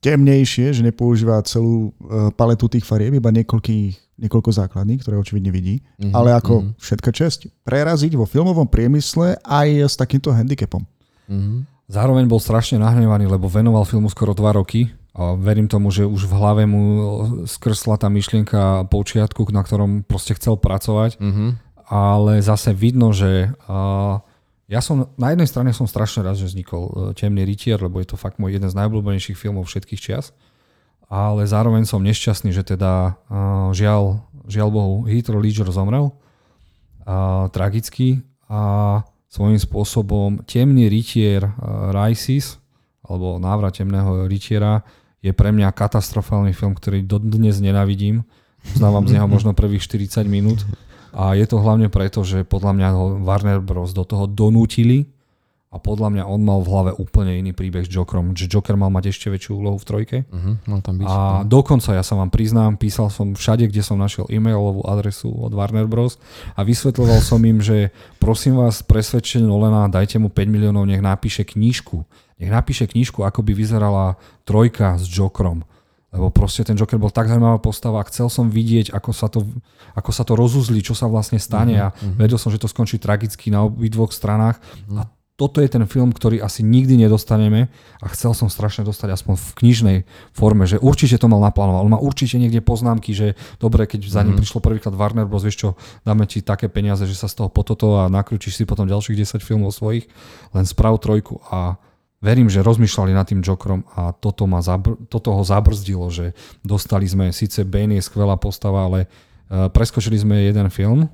temnejšie, že nepoužíva celú uh, paletu tých farieb, iba niekoľkých, niekoľko základných, ktoré očividne vidí. Uh-huh. Ale ako uh-huh. všetka česť, preraziť vo filmovom priemysle aj s takýmto handicapom. Uh-huh. Zároveň bol strašne nahnevaný, lebo venoval filmu skoro 2 roky a verím tomu, že už v hlave mu skrsla tá myšlienka počiatku, na ktorom proste chcel pracovať. Mm-hmm. Ale zase vidno, že uh, ja som, na jednej strane som strašne rád, že vznikol uh, Temný rytier, lebo je to fakt môj jeden z najobľúbenejších filmov všetkých čias. Ale zároveň som nešťastný, že teda uh, žiaľ, žiaľ Bohu, Heath Ledger zomrel. Uh, tragicky. A svojím spôsobom temný rytier uh, Rises, alebo návrat temného rytiera, je pre mňa katastrofálny film, ktorý dodnes nenavidím. Znávam z neho možno prvých 40 minút. A je to hlavne preto, že podľa mňa ho Warner Bros. do toho donútili a podľa mňa on mal v hlave úplne iný príbeh s Jokerom. Že Joker mal mať ešte väčšiu úlohu v trojke. Uh-huh, mal tam byť. A dokonca ja sa vám priznám, písal som všade, kde som našiel e-mailovú adresu od Warner Bros. a vysvetľoval som im, že prosím vás, presvedčenie Nolena, dajte mu 5 miliónov, nech napíše knižku. Nech napíše knižku, ako by vyzerala trojka s Jokerom. Lebo proste ten Joker bol tak zaujímavá postava a chcel som vidieť, ako sa to, ako sa to rozuzlí, čo sa vlastne stane a uh-huh. vedel som, že to skončí tragicky na obidvoch stranách uh-huh. a toto je ten film, ktorý asi nikdy nedostaneme a chcel som strašne dostať aspoň v knižnej forme, že určite to mal naplánoval. On má určite niekde poznámky, že dobre, keď za ním mm. prišlo prvýkrát Warner Bros., vieš čo, dáme ti také peniaze, že sa z toho pototo a nakrúčiš si potom ďalších 10 filmov svojich, len sprav trojku a verím, že rozmýšľali nad tým Jokerom a toto, ma zabr- toto ho zabrzdilo, že dostali sme, síce Bane je skvelá postava, ale uh, preskočili sme jeden film,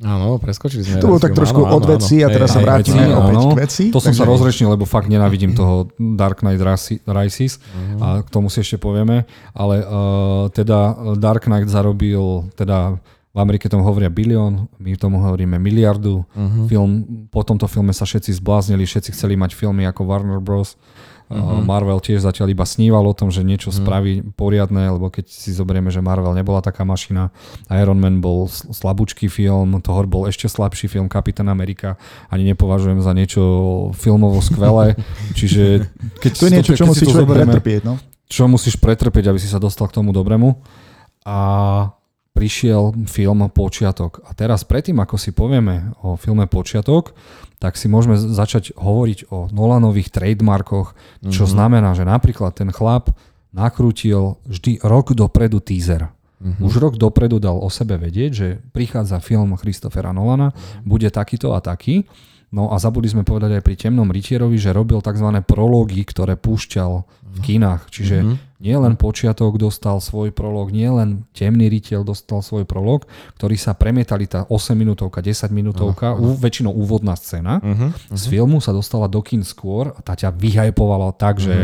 Áno, preskočili sme. To bolo tak trošku áno, od veci a teraz sa vrátime opäť k veci. To som sa rozrečnil, lebo fakt nenávidím toho Dark Knight Rises uh-huh. a k tomu si ešte povieme, ale uh, teda Dark Knight zarobil, teda v Amerike tomu hovoria bilión, my tomu hovoríme miliardu. Uh-huh. Film, po tomto filme sa všetci zbláznili, všetci chceli mať filmy ako Warner Bros. Uh-huh. Marvel tiež zatiaľ iba sníval o tom, že niečo uh-huh. spraví poriadne, lebo keď si zoberieme, že Marvel nebola taká mašina, Iron Man bol slabúčký film, Thor bol ešte slabší film, Kapitán Amerika ani nepovažujem za niečo filmovo skvelé, čiže keď to je niečo, čo musíš pretrpieť, no? Čo musíš pretrpieť, aby si sa dostal k tomu dobrému. A prišiel film Počiatok. A teraz predtým, ako si povieme o filme Počiatok, tak si môžeme začať hovoriť o Nolanových trademarkoch, čo mm-hmm. znamená, že napríklad ten chlap nakrútil vždy rok dopredu teaser. Mm-hmm. Už rok dopredu dal o sebe vedieť, že prichádza film Christophera Nolana, bude takýto a taký. No a zabudli sme povedať aj pri Temnom rytierovi, že robil tzv. prológy, ktoré púšťal v kinách. Čiže mm-hmm. nie len Počiatok dostal svoj prolog, nie len Temný rytiel dostal svoj prolog, ktorý sa premietali tá 8 minútovka, 10 minútovka, uh-huh. väčšinou úvodná scéna. Uh-huh. Z filmu sa dostala do kin skôr a tá ťa vyhajpovala tak, uh-huh. že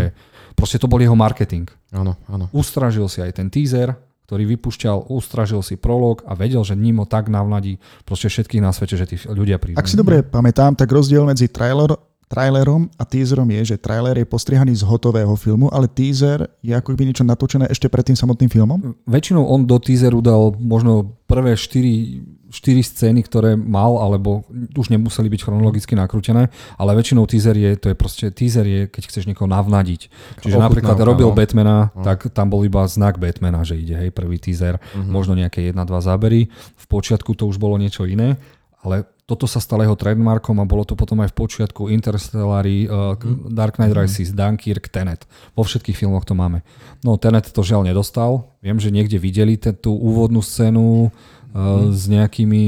proste to bol jeho marketing. Áno, áno. Ustražil si aj ten teaser, ktorý vypúšťal, ustražil si prolog a vedel, že ním tak navladí proste všetkých na svete, že tí ľudia prídu. Ak si dobre pamätám, tak rozdiel medzi trailer, trailerom a teaserom je, že trailer je postrihaný z hotového filmu, ale teaser je ako keby niečo natočené ešte pred tým samotným filmom? Väčšinou on do teaseru dal možno prvé 4, 4 scény, ktoré mal, alebo už nemuseli byť chronologicky nakrútené, ale väčšinou teaser je, to je proste, teaser je, keď chceš niekoho navnadiť. Čiže Ochutná, napríklad robil no. Batmana, no. tak tam bol iba znak Batmana, že ide, hej, prvý teaser, uh-huh. možno nejaké jedna, dva zábery. V počiatku to už bolo niečo iné, ale toto sa stalo jeho trademarkom a bolo to potom aj v počiatku Interstellary, uh, Dark Knight mhm. Rises, mm. Dunkirk, Tenet. Vo všetkých filmoch to máme. No Tenet to žiaľ nedostal. Viem, že niekde videli tú úvodnú scénu uh, mm. s nejakými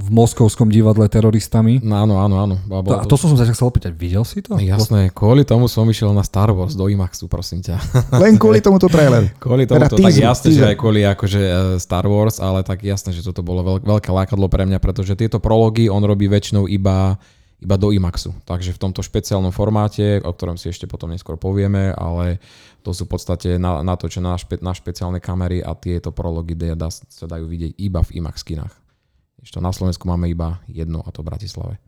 v moskovskom divadle teroristami. No, áno, áno, áno. A, to, a to som sa chcel opýtať, videl si to? Jasné, kvôli tomu som išiel na Star Wars do IMAXu, prosím ťa. Len kvôli tomuto trailer. Kvôli tomuto, teda tak jasné, že aj kvôli akože e, Star Wars, ale tak jasné, že toto bolo veľk, veľké lákadlo pre mňa, pretože tieto prology on robí väčšinou iba iba do IMAXu. Takže v tomto špeciálnom formáte, o ktorom si ešte potom neskôr povieme, ale to sú v podstate natočené na, špe, na špeciálne kamery a tieto prology sa dajú vidieť iba v IMAX kinách. Ešte na Slovensku máme iba jedno a to v Bratislave.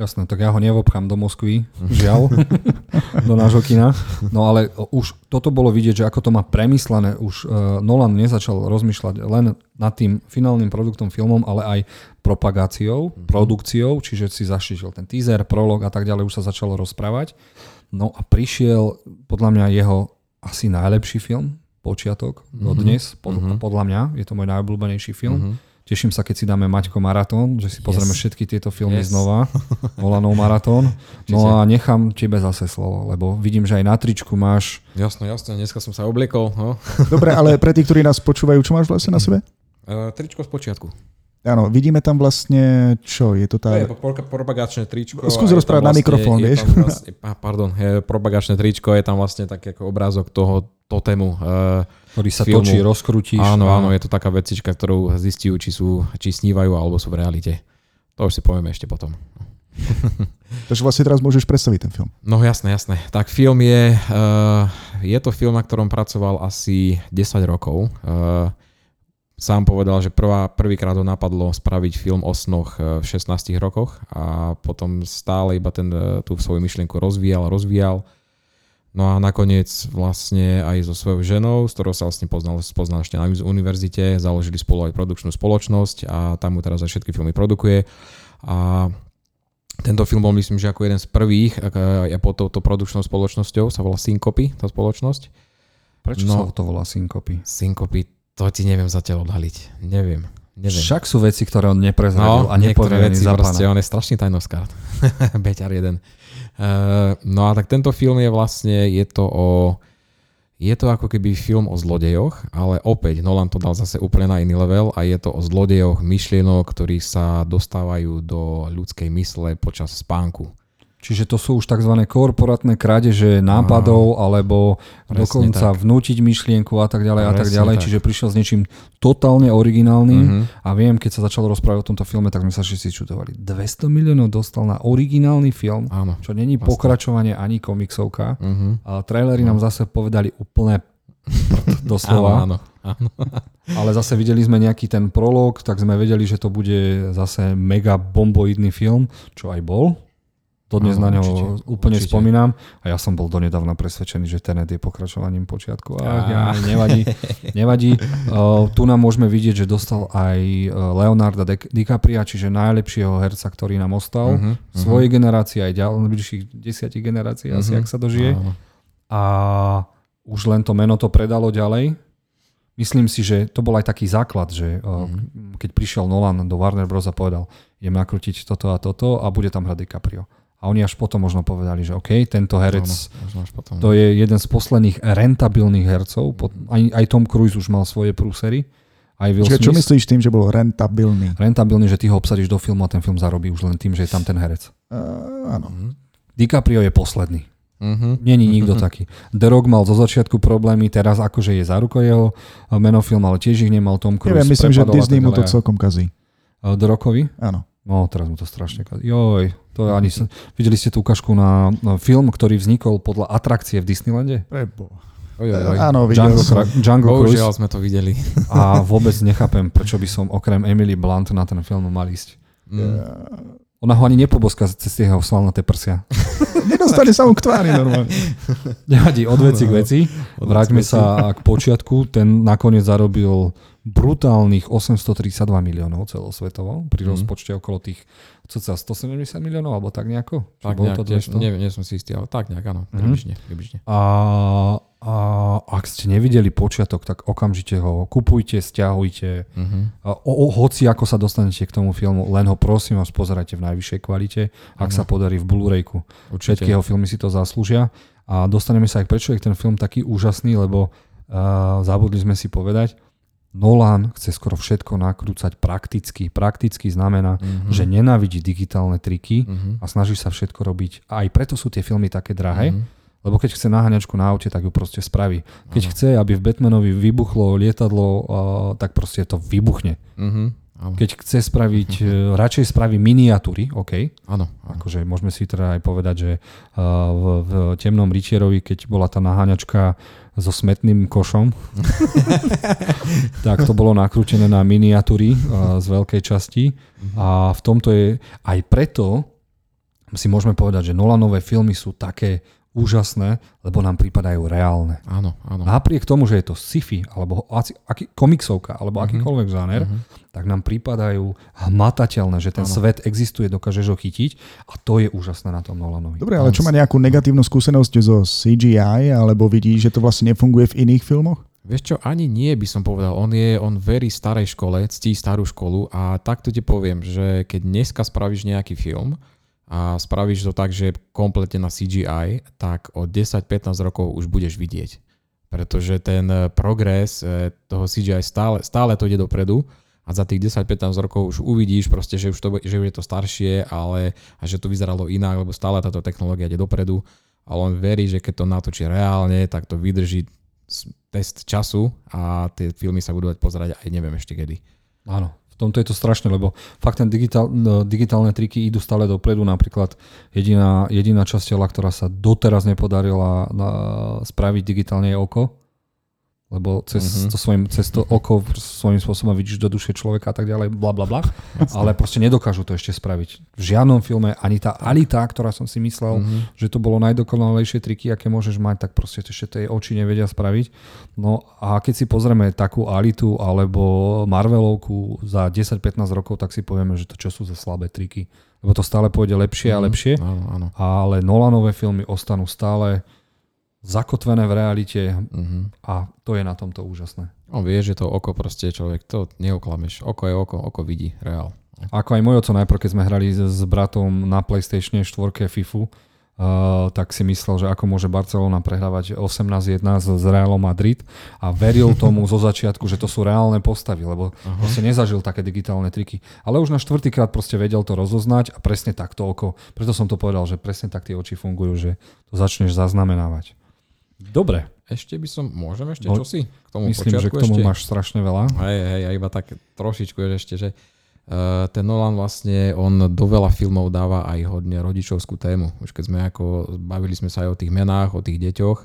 Jasné, tak ja ho nevobchám do Moskvy, žiaľ, do nášho kina. No ale už toto bolo vidieť, že ako to má premyslené. Už uh, Nolan nezačal rozmýšľať len nad tým finálnym produktom filmom, ale aj propagáciou, mm-hmm. produkciou, čiže si zašiel ten teaser, prolog a tak ďalej, už sa začalo rozprávať. No a prišiel podľa mňa jeho asi najlepší film, Počiatok, mm-hmm. do dnes, pod, mm-hmm. podľa mňa, je to môj najobľúbenejší film. Mm-hmm Teším sa, keď si dáme Maťko maratón, že si pozrieme yes. všetky tieto filmy yes. znova. Volanov maratón. No a nechám tebe zase slovo, lebo vidím, že aj na tričku máš... Jasno, jasno, dneska som sa obliekol. No. Dobre, ale pre tých, ktorí nás počúvajú, čo máš vlastne na sebe? Uh, tričko z počiatku. Áno, vidíme tam vlastne, čo je to tá... To je propagačné tričko. Skús rozprávať vlastne, na mikrofón, vieš. Vlastne, pardon, je propagačné tričko, je tam vlastne taký ako obrázok toho totému. Uh, ktorý sa filmu. točí, rozkrútiš. Áno, áno, je to taká vecička, ktorú zistiu, či, sú, či snívajú alebo sú v realite. To už si povieme ešte potom. Takže vlastne teraz môžeš predstaviť ten film. No jasné, jasné. Tak film je, uh, je to film, na ktorom pracoval asi 10 rokov. Uh, sám povedal, že prvá, prvýkrát ho napadlo spraviť film o snoch v 16 rokoch a potom stále iba ten, tú svoju myšlienku rozvíjal, rozvíjal. No a nakoniec vlastne aj so svojou ženou, s ktorou sa vlastne poznal, poznal ešte na univerzite, založili spolu aj produkčnú spoločnosť a tam mu teraz aj všetky filmy produkuje. A tento film bol myslím, že ako jeden z prvých a pod touto produkčnou spoločnosťou sa volá Syncopy, tá spoločnosť. Prečo no, sa to volá Syncopy? Syncopy, to ti neviem zatiaľ odhaliť. Neviem. Neviem. Však sú veci, ktoré on neprezradil no, a nepovie veci za proste, on je strašný tajnoskár. Beťar jeden. Uh, no a tak tento film je vlastne, je to o je to ako keby film o zlodejoch, ale opäť Nolan to dal zase úplne na iný level a je to o zlodejoch myšlienok, ktorí sa dostávajú do ľudskej mysle počas spánku. Čiže to sú už tzv. korporátne krádeže nápadov, Aha, alebo dokonca tak. vnútiť myšlienku a tak ďalej presne a tak ďalej. Tak. Čiže prišiel s niečím totálne originálnym uh-huh. a viem, keď sa začalo rozprávať o tomto filme, tak sme sa všetci čudovali. 200 miliónov dostal na originálny film, Áno, čo není vlastne. pokračovanie ani komiksovka. Uh-huh. A trailery uh-huh. nám zase povedali úplne doslova. Áno, áno, áno. Ale zase videli sme nejaký ten prolog, tak sme vedeli, že to bude zase mega bomboidný film, čo aj bol. Dodnes na ňo určite, úplne určite. spomínam a ja som bol donedávna presvedčený, že Tenet je pokračovaním počiatku. Ach, ja, nevadí, nevadí. Uh, tu nám môžeme vidieť, že dostal aj Leonarda DiCapria, čiže najlepšieho herca, ktorý nám ostal. Uh-huh, uh-huh. Svojej generácii aj ďalej, bližších desiatich generácií uh-huh. asi, ak sa dožije. Uh-huh. A už len to meno to predalo ďalej. Myslím si, že to bol aj taký základ, že uh, keď prišiel Nolan do Warner Bros. a povedal, idem nakrútiť toto a toto a bude tam hrať DiCaprio. A oni až potom možno povedali, že OK, tento herec, no, potom, to je jeden z posledných rentabilných hercov. Aj, aj Tom Cruise už mal svoje prúsery. Aj Will Čiže, čo myslíš tým, že bol rentabilný? Rentabilný, že ty ho obsadíš do filmu a ten film zarobí už len tým, že je tam ten herec. Uh, áno. Mhm. DiCaprio je posledný. Uh-huh. Není nikto uh-huh. taký. The Rock mal zo začiatku problémy, teraz akože je za rukou jeho menofilm, ale tiež ich nemal Tom Cruise. Neviem, myslím, že Disney mu to celkom kazí. The Rockovi? Áno. No, teraz mu to strašne kazí. Joj, to ani sa, videli ste tú ukážku na, na film, ktorý vznikol podľa atrakcie v Disneylande? Prebo. Oj, oj, oj. Áno, Django, som. Django Bohužiaľ sme to videli. A vôbec nechápem, prečo by som okrem Emily Blunt na ten film mal ísť. Mm. Ona ho ani nepoboská cez tie jeho svalnaté prsia. Nedostane sa mu k tvári normálne. Nevadí, od veci k veci. Vráťme sa k počiatku. Ten nakoniec zarobil brutálnych 832 miliónov celosvetovo, pri mm. rozpočte okolo tých cca 170 miliónov, alebo tak nejako? Tak nejak, to tiež, neviem, nie som si istý, ale tak nejak, áno, mm. približne. približne. A, a ak ste nevideli počiatok, tak okamžite ho kupujte, stiahujte. Mm-hmm. A, o, o, hoci ako sa dostanete k tomu filmu, len ho prosím vás pozerajte v najvyššej kvalite, ak mm. sa podarí v Blu-rayku. Všetky jeho filmy si to zaslúžia. A dostaneme sa aj prečo je ten film taký úžasný, lebo uh, zabudli sme si povedať, Nolan chce skoro všetko nakrúcať prakticky. Prakticky znamená, mm-hmm. že nenávidí digitálne triky mm-hmm. a snaží sa všetko robiť. A aj preto sú tie filmy také drahé, mm-hmm. lebo keď chce naháňačku na aute, tak ju proste spraví. Keď Aha. chce, aby v Batmanovi vybuchlo lietadlo, uh, tak proste to vybuchne. Mm-hmm. Keď chce spraviť, uh, radšej spraví miniatúry, OK. Áno. Akože môžeme si teda aj povedať, že uh, v, v Temnom rytierovi, keď bola tá naháňačka so smetným košom. tak to bolo nakrútené na miniatúry z veľkej časti. A v tomto je aj preto si môžeme povedať, že Nolanové filmy sú také úžasné, lebo nám pripadajú reálne. Áno, áno. Napriek tomu, že je to sci-fi, alebo aký, komiksovka, alebo uh-huh. akýkoľvek záner, uh-huh. tak nám pripadajú hmatateľné, že ten áno. svet existuje, dokážeš ho chytiť a to je úžasné na tom Nolanovi. Dobre, ale čo má nejakú negatívnu skúsenosť zo CGI, alebo vidí, že to vlastne nefunguje v iných filmoch? Vieš čo, ani nie by som povedal. On je, on verí starej škole, ctí starú školu a takto ti poviem, že keď dneska spravíš nejaký film, a spravíš to tak, že kompletne na CGI, tak o 10-15 rokov už budeš vidieť. Pretože ten eh, progres eh, toho CGI stále, stále to ide dopredu a za tých 10-15 rokov už uvidíš proste, že už, to, že už je to staršie, ale a že to vyzeralo inak, lebo stále táto technológia ide dopredu. Ale on verí, že keď to natočí reálne, tak to vydrží test času a tie filmy sa budú dať pozerať aj neviem ešte kedy. Áno, tomto je to strašné, lebo fakt ten digitál, no, digitálne triky idú stále dopredu. Napríklad jediná, jediná časť tela, ktorá sa doteraz nepodarila na, spraviť digitálne je oko lebo cez, mm-hmm. to svojim, cez to oko svojím spôsobom vidíš do duše človeka a tak ďalej, bla bla bla, ale proste nedokážu to ešte spraviť. V žiadnom filme ani tá Alita, ktorá som si myslel, mm-hmm. že to bolo najdokonalejšie triky, aké môžeš mať, tak proste ešte tie oči nevedia spraviť. No a keď si pozrieme takú Alitu alebo Marvelovku za 10-15 rokov, tak si povieme, že to čo sú za slabé triky. Lebo to stále pôjde lepšie mm-hmm. a mhm. lepšie, áno, áno. ale Nolanové filmy ostanú stále zakotvené v realite uh-huh. a to je na tomto úžasné. On vie, že to oko proste človek, to neoklameš. Oko je oko, oko vidí reál. Ako aj môj oco najprv, keď sme hrali s bratom na PlayStation 4 FIFU, Uh, tak si myslel, že ako môže Barcelona prehrávať 18-1 z Realom Madrid a veril tomu zo začiatku, že to sú reálne postavy, lebo uh-huh. proste nezažil také digitálne triky. Ale už na štvrtýkrát proste vedel to rozoznať a presne takto oko. Preto som to povedal, že presne tak tie oči fungujú, že to začneš zaznamenávať. Dobre. Ešte by som, môžem ešte no, čosi k tomu Myslím, že k tomu ešte? máš strašne veľa. Hej, hej, ja iba tak trošičku ešte, že uh, ten Nolan vlastne, on do veľa filmov dáva aj hodne rodičovskú tému. Už keď sme ako, bavili sme sa aj o tých menách, o tých deťoch,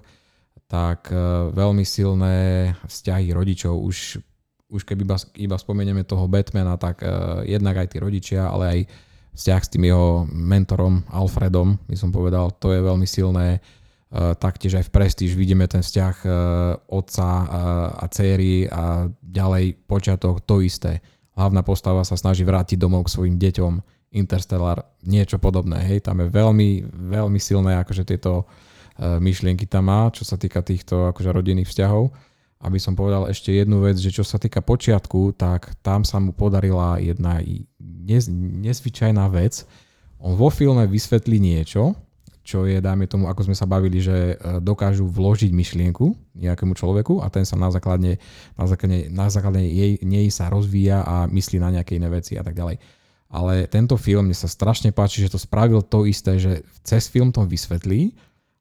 tak uh, veľmi silné vzťahy rodičov už už keby iba, iba spomenieme toho Batmana, tak uh, jednak aj tí rodičia, ale aj vzťah s tým jeho mentorom Alfredom, by som povedal, to je veľmi silné. Eh, taktiež aj v Prestíž vidíme ten vzťah eh, otca eh, a céry a ďalej počiatok to isté. Hlavná postava sa snaží vrátiť domov k svojim deťom. Interstellar, niečo podobné. Hej, tam je veľmi, veľmi silné akože tieto myšlienky tam má, čo sa týka týchto akože rodinných vzťahov. Aby som povedal ešte jednu vec, že čo sa týka počiatku, tak tam sa mu podarila jedna nez, nezvyčajná vec. On vo filme vysvetlí niečo, čo je, dáme tomu, ako sme sa bavili, že e, dokážu vložiť myšlienku nejakému človeku a ten sa na základe, na základe, na základe jej, nej sa rozvíja a myslí na nejaké iné veci a tak ďalej. Ale tento film, mne sa strašne páči, že to spravil to isté, že cez film to vysvetlí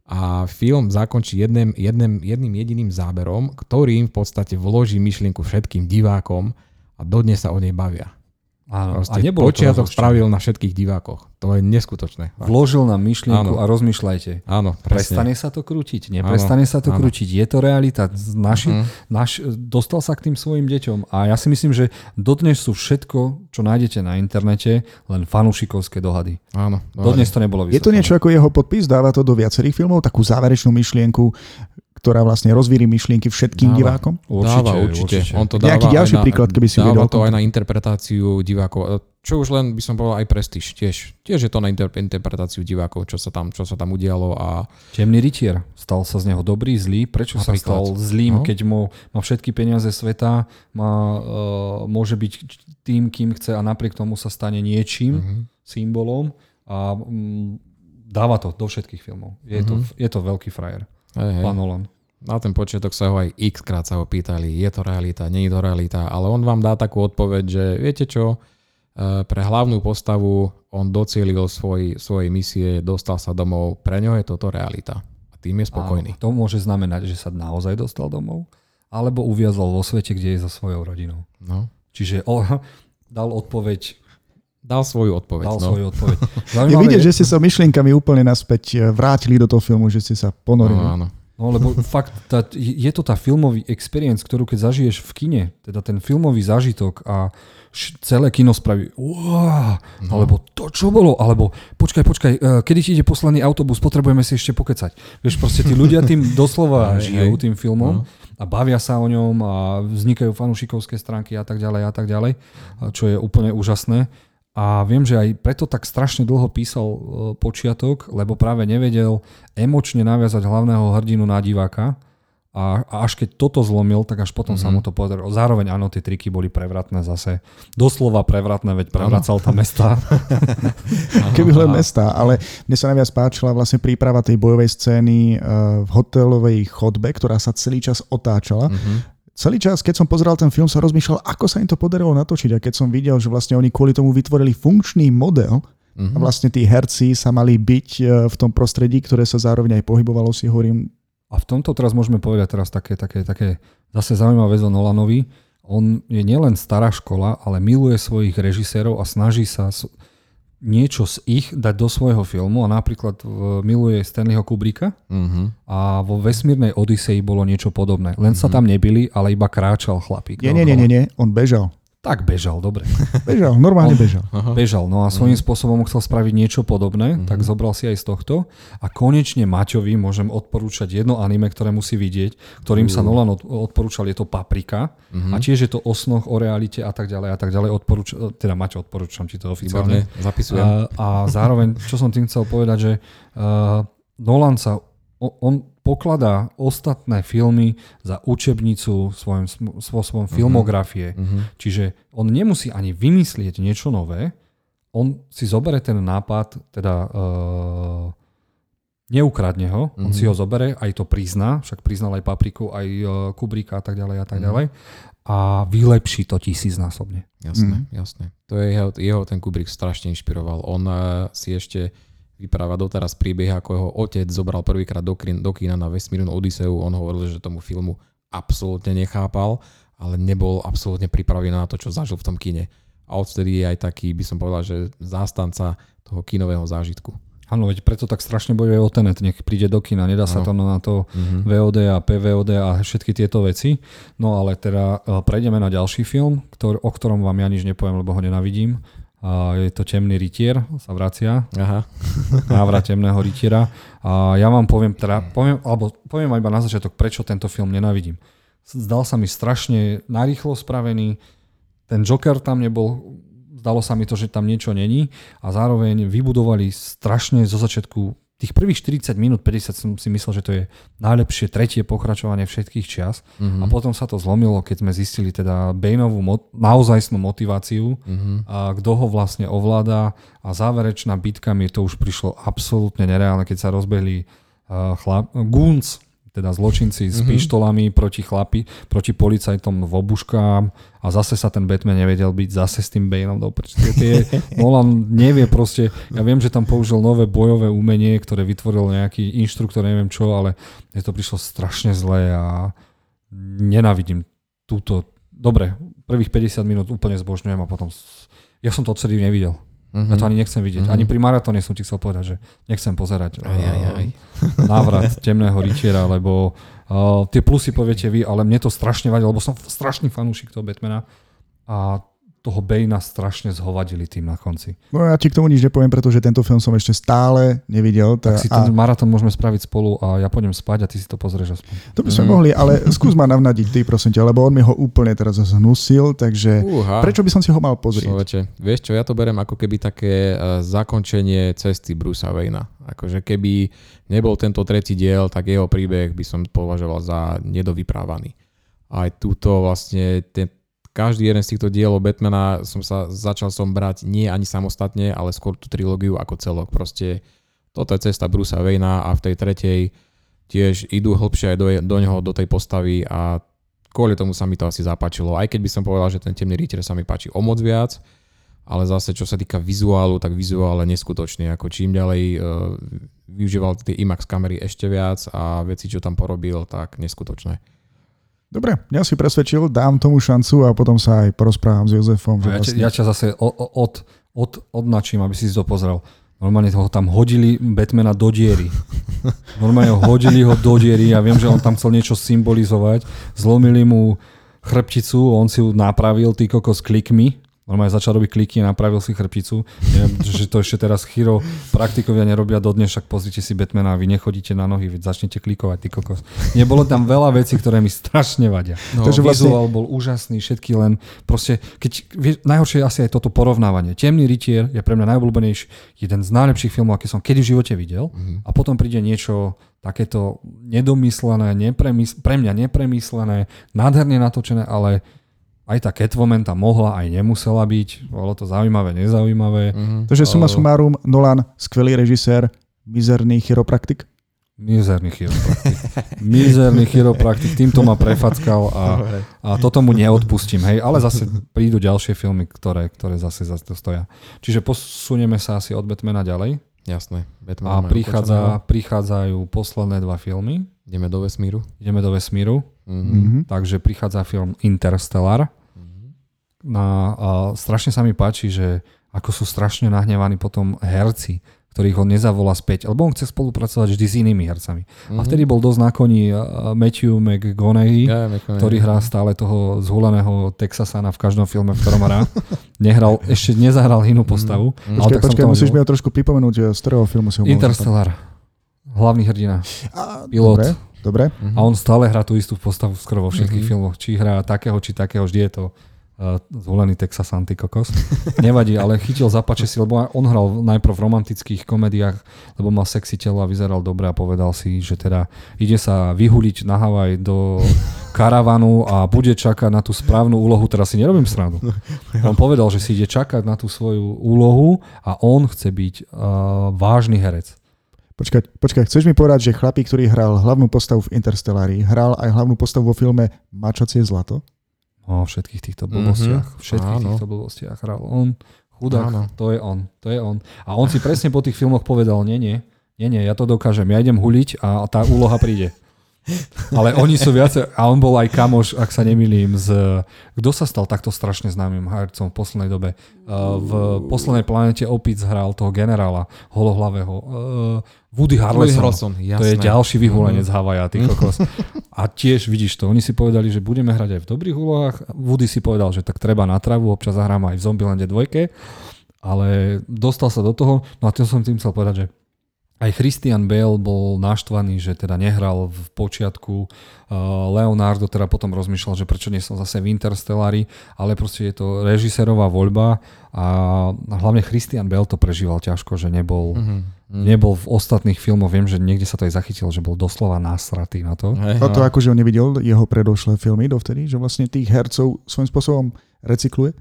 a film zakončí jedným, jedným, jedným jediným záberom, ktorým v podstate vloží myšlienku všetkým divákom a dodnes sa o nej bavia. Áno, Proste a nebolo počiatok to spravil na všetkých divákoch. To je neskutočné. Vložil nám myšlienku áno. a rozmýšľajte. Áno, presne. Prestane sa to krútiť, neprestane áno, sa to áno. krútiť. Je to realita. Naši, uh-huh. naš, dostal sa k tým svojim deťom a ja si myslím, že dodnes sú všetko, čo nájdete na internete, len fanúšikovské dohady. Áno. Dodnes to nebolo vysvetlené. Je to niečo ako jeho podpis? Dáva to do viacerých filmov? Takú záverečnú myšlienku, ktorá vlastne rozvíri myšlienky všetkým dáva. divákom? Určite, dáva, určite. určite. On to dáva Nejaký ďalší na, príklad, keby si Dáva to aj na interpretáciu divákov. Čo už len by som povedal aj prestíž. Tiež, tiež je to na interpretáciu divákov, čo sa tam, čo sa tam udialo. A... Temný rytier. Stal sa z neho dobrý, zlý. Prečo Napríklad. sa stal zlým, no. keď mu má všetky peniaze sveta, má, uh, môže byť tým, kým chce a napriek tomu sa stane niečím, uh-huh. symbolom a um, dáva to do všetkých filmov. Je, uh-huh. to, mhm. je to veľký frajer. Hey, hey. Pán Nolan na ten počiatok sa ho aj x krát sa ho pýtali, je to realita, nie je to realita, ale on vám dá takú odpoveď, že viete čo, e, pre hlavnú postavu on docielil svoj, svojej misie, dostal sa domov, pre ňo je toto realita. A tým je spokojný. Áno, to môže znamenať, že sa naozaj dostal domov, alebo uviazol vo svete, kde je so svojou rodinou. No. Čiže on dal odpoveď Dal svoju odpoveď. Dal no. svoju odpoveď. je vidieť, že ste sa myšlienkami úplne naspäť e, vrátili do toho filmu, že ste sa ponorili. No, áno. No lebo fakt, tá, je to tá filmový experience, ktorú keď zažiješ v kine, teda ten filmový zážitok a š, celé kino spraví wow, no. alebo to čo bolo, alebo počkaj, počkaj, e, kedy ti ide posledný autobus, potrebujeme si ešte pokecať. Vieš, proste tí ľudia tým doslova žijú tým filmom no. a bavia sa o ňom a vznikajú fanúšikovské stránky a tak ďalej a tak ďalej, čo je úplne úžasné. A viem, že aj preto tak strašne dlho písal e, počiatok, lebo práve nevedel emočne naviazať hlavného hrdinu na diváka. A, a až keď toto zlomil, tak až potom mm-hmm. sa mhm. mu to podarilo. Zároveň áno, tie triky boli prevratné zase. Doslova prevratné, veď prevracal tam mesta. Keby len mesta, ale mne sa najviac páčila vlastne príprava tej bojovej scény e, v hotelovej chodbe, ktorá sa celý čas otáčala. Mm-hmm celý čas, keď som pozeral ten film, som rozmýšľal, ako sa im to podarilo natočiť. A keď som videl, že vlastne oni kvôli tomu vytvorili funkčný model, mm-hmm. a vlastne tí herci sa mali byť e, v tom prostredí, ktoré sa zároveň aj pohybovalo, si hovorím. A v tomto teraz môžeme povedať teraz také, také, také zase zaujímavé vec o Nolanovi. on je nielen stará škola, ale miluje svojich režisérov a snaží sa niečo z ich dať do svojho filmu a napríklad miluje Stanleyho Kubricka uh-huh. a vo vesmírnej Odisei bolo niečo podobné. Len uh-huh. sa mhm. tam nebili, ale iba kráčal chlapík. Nie, nie, nie, nie, nie, on bežal. Tak bežal, dobre. Bežal, normálne bežal. Aha. Bežal, no a svojím spôsobom chcel spraviť niečo podobné, uh-huh. tak zobral si aj z tohto. A konečne Maťovi môžem odporúčať jedno anime, ktoré musí vidieť, ktorým uh-huh. sa Nolan odporúčal, je to Paprika. Uh-huh. A tiež je to o snoch, o realite a tak ďalej a tak ďalej. Odporúč, teda Maťo, odporúčam ti to oficiálne. Výborné, zapisujem. A, a zároveň, čo som tým chcel povedať, že uh, Nolan sa, on pokladá ostatné filmy za učebnicu svojom, svojom uh-huh. filmografie. Uh-huh. Čiže on nemusí ani vymyslieť niečo nové, on si zobere ten nápad, teda uh, neukradne ho, uh-huh. on si ho zobere, aj to prizná, však priznal aj Papriku, aj uh, Kubrika a tak ďalej a tak uh-huh. ďalej a vylepší to tisícnásobne. Jasné, mm. jasné. To je jeho, jeho ten Kubrick strašne inšpiroval. On uh, si ešte vypráva doteraz príbeh, ako jeho otec zobral prvýkrát do, do kína na vesmírnu Odiseu. On hovoril, že tomu filmu absolútne nechápal, ale nebol absolútne pripravený na to, čo zažil v tom kine. A odtedy je aj taký, by som povedal, že zástanca toho kinového zážitku. Áno, veď preto tak strašne bojuje o Tenet, nech príde do kina, nedá sa to na to mm-hmm. VOD a PVOD a všetky tieto veci. No ale teda e, prejdeme na ďalší film, ktor- o ktorom vám ja nič nepoviem, lebo ho nenavidím. A je to Temný rytier, sa vracia. Aha. Návrat Temného rytiera. A ja vám poviem, teda, poviem, alebo poviem iba na začiatok, prečo tento film nenávidím. Zdal sa mi strašne narýchlo spravený, ten Joker tam nebol, zdalo sa mi to, že tam niečo není a zároveň vybudovali strašne zo začiatku tých prvých 40 minút, 50 som si myslel, že to je najlepšie tretie pokračovanie všetkých čias mm-hmm. a potom sa to zlomilo, keď sme zistili teda Baneovú mo- naozajstnú motiváciu mm-hmm. a kto ho vlastne ovláda a záverečná bitka mi to už prišlo absolútne nereálne, keď sa rozbehli uh, chlap, Goons, teda zločinci s mm-hmm. pištolami proti chlapi, proti policajtom v obuškám a zase sa ten Batman nevedel byť zase s tým Baneom do tie, Nolan nevie proste, ja viem, že tam použil nové bojové umenie, ktoré vytvoril nejaký inštruktor, neviem čo, ale je to prišlo strašne zle a nenávidím túto, dobre, prvých 50 minút úplne zbožňujem a potom, ja som to odtedy nevidel. Uh-huh. Ja to ani nechcem vidieť. Uh-huh. Ani pri maratóne som ti chcel povedať, že nechcem pozerať aj, aj, aj. návrat temného rytiera, lebo uh, tie plusy poviete vy, ale mne to strašne vadí, lebo som strašný fanúšik toho Batmana a toho Bejna strašne zhovadili tým na konci. No ja ti k tomu nič nepoviem, pretože tento film som ešte stále nevidel. Tak si ten a... maratón môžeme spraviť spolu a ja pôjdem spať a ty si to pozrieš aspoň. To by sme mm. mohli, ale skús ma navnadiť ty prosím ťa, lebo on mi ho úplne teraz zhnusil, takže Uha. prečo by som si ho mal pozrieť? Človeče, vieš čo, ja to berem ako keby také uh, zakončenie cesty Brusa Wayna. Akože keby nebol tento tretí diel, tak jeho príbeh by som považoval za nedovyprávaný. Aj túto vlastne ten, každý jeden z týchto dielov Batmana som sa začal som brať nie ani samostatne, ale skôr tú trilógiu ako celok. Proste toto je cesta Brusa Wayna a v tej tretej tiež idú hlbšie aj do, do neho, do tej postavy a kvôli tomu sa mi to asi zapáčilo. Aj keď by som povedal, že ten temný rytier sa mi páči o moc viac, ale zase čo sa týka vizuálu, tak vizuál je neskutočný. Ako čím ďalej uh, využíval tie IMAX kamery ešte viac a veci, čo tam porobil, tak neskutočné. Dobre, ja si presvedčil, dám tomu šancu a potom sa aj porozprávam s Jozefom. Že ja, vlastne... ja ťa zase od, od, odnačím, aby si si to pozrel. Normálne ho tam hodili Batmana do diery. Normálne ho hodili ho do diery. Ja viem, že on tam chcel niečo symbolizovať. Zlomili mu chrbticu, on si ju napravil, ty kokos klikmi Normálne začal robiť kliky a napravil si chrbticu. Neviem, že to ešte teraz chiro praktikovia nerobia dodnes, však pozrite si Batmana a vy nechodíte na nohy, veď začnete klikovať, ty kokos. Nebolo tam veľa vecí, ktoré mi strašne vadia. No, Takže vlastne... vizuál bol úžasný, všetky len proste, keď, vie, najhoršie je asi aj toto porovnávanie. Temný rytier je pre mňa najobľúbenejší, jeden z najlepších filmov, aké som kedy v živote videl mm-hmm. a potom príde niečo takéto nedomyslené, nepremys- pre mňa nepremyslené, nádherne natočené, ale aj tá Catwoman tam mohla, aj nemusela byť. Bolo to zaujímavé, nezaujímavé. Mm-hmm. Takže suma sumárum, Nolan, skvelý režisér, mizerný chiropraktik? Mizerný chiropraktik. Mizerný chiropraktik, týmto ma prefackal a, a toto mu neodpustím. Hej, ale zase prídu ďalšie filmy, ktoré, ktoré zase za to stoja. Čiže posunieme sa asi od Batmana ďalej. Jasné. Batman a prichádza, prichádzajú posledné dva filmy. Ideme do vesmíru. Ideme do vesmíru. Mhm. takže prichádza film Interstellar. Na, a strašne sa mi páči, že ako sú strašne nahnevaní potom herci, ktorých on nezavolá späť, lebo on chce spolupracovať vždy s inými hercami. A vtedy bol dosť na koni Matthew McGonaghy, Ja, McConaughey. ktorý hrá stále toho zhuleného Texasana v každom filme, v ktorom hrá. Nehral, ešte nezahral inú postavu. ale Počkaj, počkaj, musíš mi ho trošku pripomenúť, z ktorého filmu si ho Interstellar. Hlavný hrdina. A, Pilot. Dobre, dobre. A on stále hrá tú istú postavu skoro vo všetkých Mhm. filmoch. Či hrá takého, či takého, vždy je to uh, zvolený Texas Antikokos. Nevadí, ale chytil zapače si, lebo on hral najprv v romantických komediách, lebo mal sexy telo a vyzeral dobre a povedal si, že teda ide sa vyhuliť na Havaj do karavanu a bude čakať na tú správnu úlohu. Teraz si nerobím srandu. On povedal, že si ide čakať na tú svoju úlohu a on chce byť uh, vážny herec. Počkaj, počkaj, chceš mi povedať, že chlapík, ktorý hral hlavnú postavu v Interstellári, hral aj hlavnú postavu vo filme Mačacie zlato? O všetkých týchto blbostiach. Mhm. Všetkých Áno. týchto blbostiach hral on. Chudák, Áno. to je on, to je on. A on si presne po tých filmoch povedal, nie, nie, nie, nie, ja to dokážem, ja idem huliť a tá úloha príde. Ale oni sú viacej, a on bol aj kamoš, ak sa nemýlim, z, kto sa stal takto strašne známym hercom v poslednej dobe? Uh, v poslednej planete Opic hral toho generála holohlavého. Uh, Woody Woody Harrelson. Harrelson, To je jasné. ďalší vyhulenec z Havaja, ty kokos. A tiež vidíš to, oni si povedali, že budeme hrať aj v dobrých úlohách. Woody si povedal, že tak treba na travu, občas zahráme aj v Zombielande dvojke, ale dostal sa do toho, no a to som tým chcel povedať, že aj Christian Bale bol naštvaný, že teda nehral v počiatku. Uh, Leonardo teda potom rozmýšľal, že prečo nie som zase v Interstellari, ale proste je to režisérová voľba a hlavne Christian Bale to prežíval ťažko, že nebol, Mhm. nebol v ostatných filmoch. Viem, že niekde sa to aj zachytil, že bol doslova násratý na to. Hej, Toto no. akože on nevidel jeho predošlé filmy dovtedy, že vlastne tých hercov svojím spôsobom recykluje?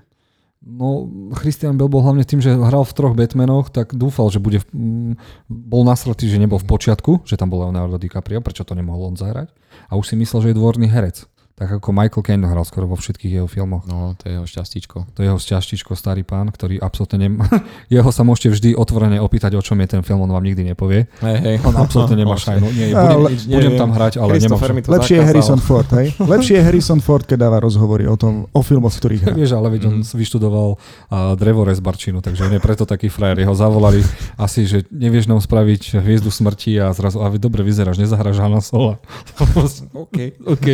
No, Christian Bale bol hlavne tým, že hral v troch Batmanoch, tak dúfal, že bude... V, mm, bol nasratý, že nebol v počiatku, že tam bol Leonardo DiCaprio, prečo to nemohol on zahrať. A už si myslel, že je dvorný herec. Tak ako Michael Caine hral skoro vo všetkých jeho filmoch. No, to je jeho šťastíčko. To je jeho šťaštičko, starý pán, ktorý absolútne nem... Jeho sa môžete vždy otvorene opýtať, o čom je ten film, on vám nikdy nepovie. Hej, hej. On absolútne nemá šajnu. Nie, budem, Ale- budem tam hrať, ale nemám Lepšie je. Harrison Ford, hej? Lepšie je Harrison Ford, keď dáva rozhovory o tom, o filmoch, v ktorých hrá. Vieš, ale veď on vyštudoval uh, drevorezbarčinu, takže on je preto taký frajer. Jeho zavolali asi, že nevieš nám spraviť hviezdu smrti a zrazu, a dobre vyzeráš, nezahráš Hanna Sola. OK, OK.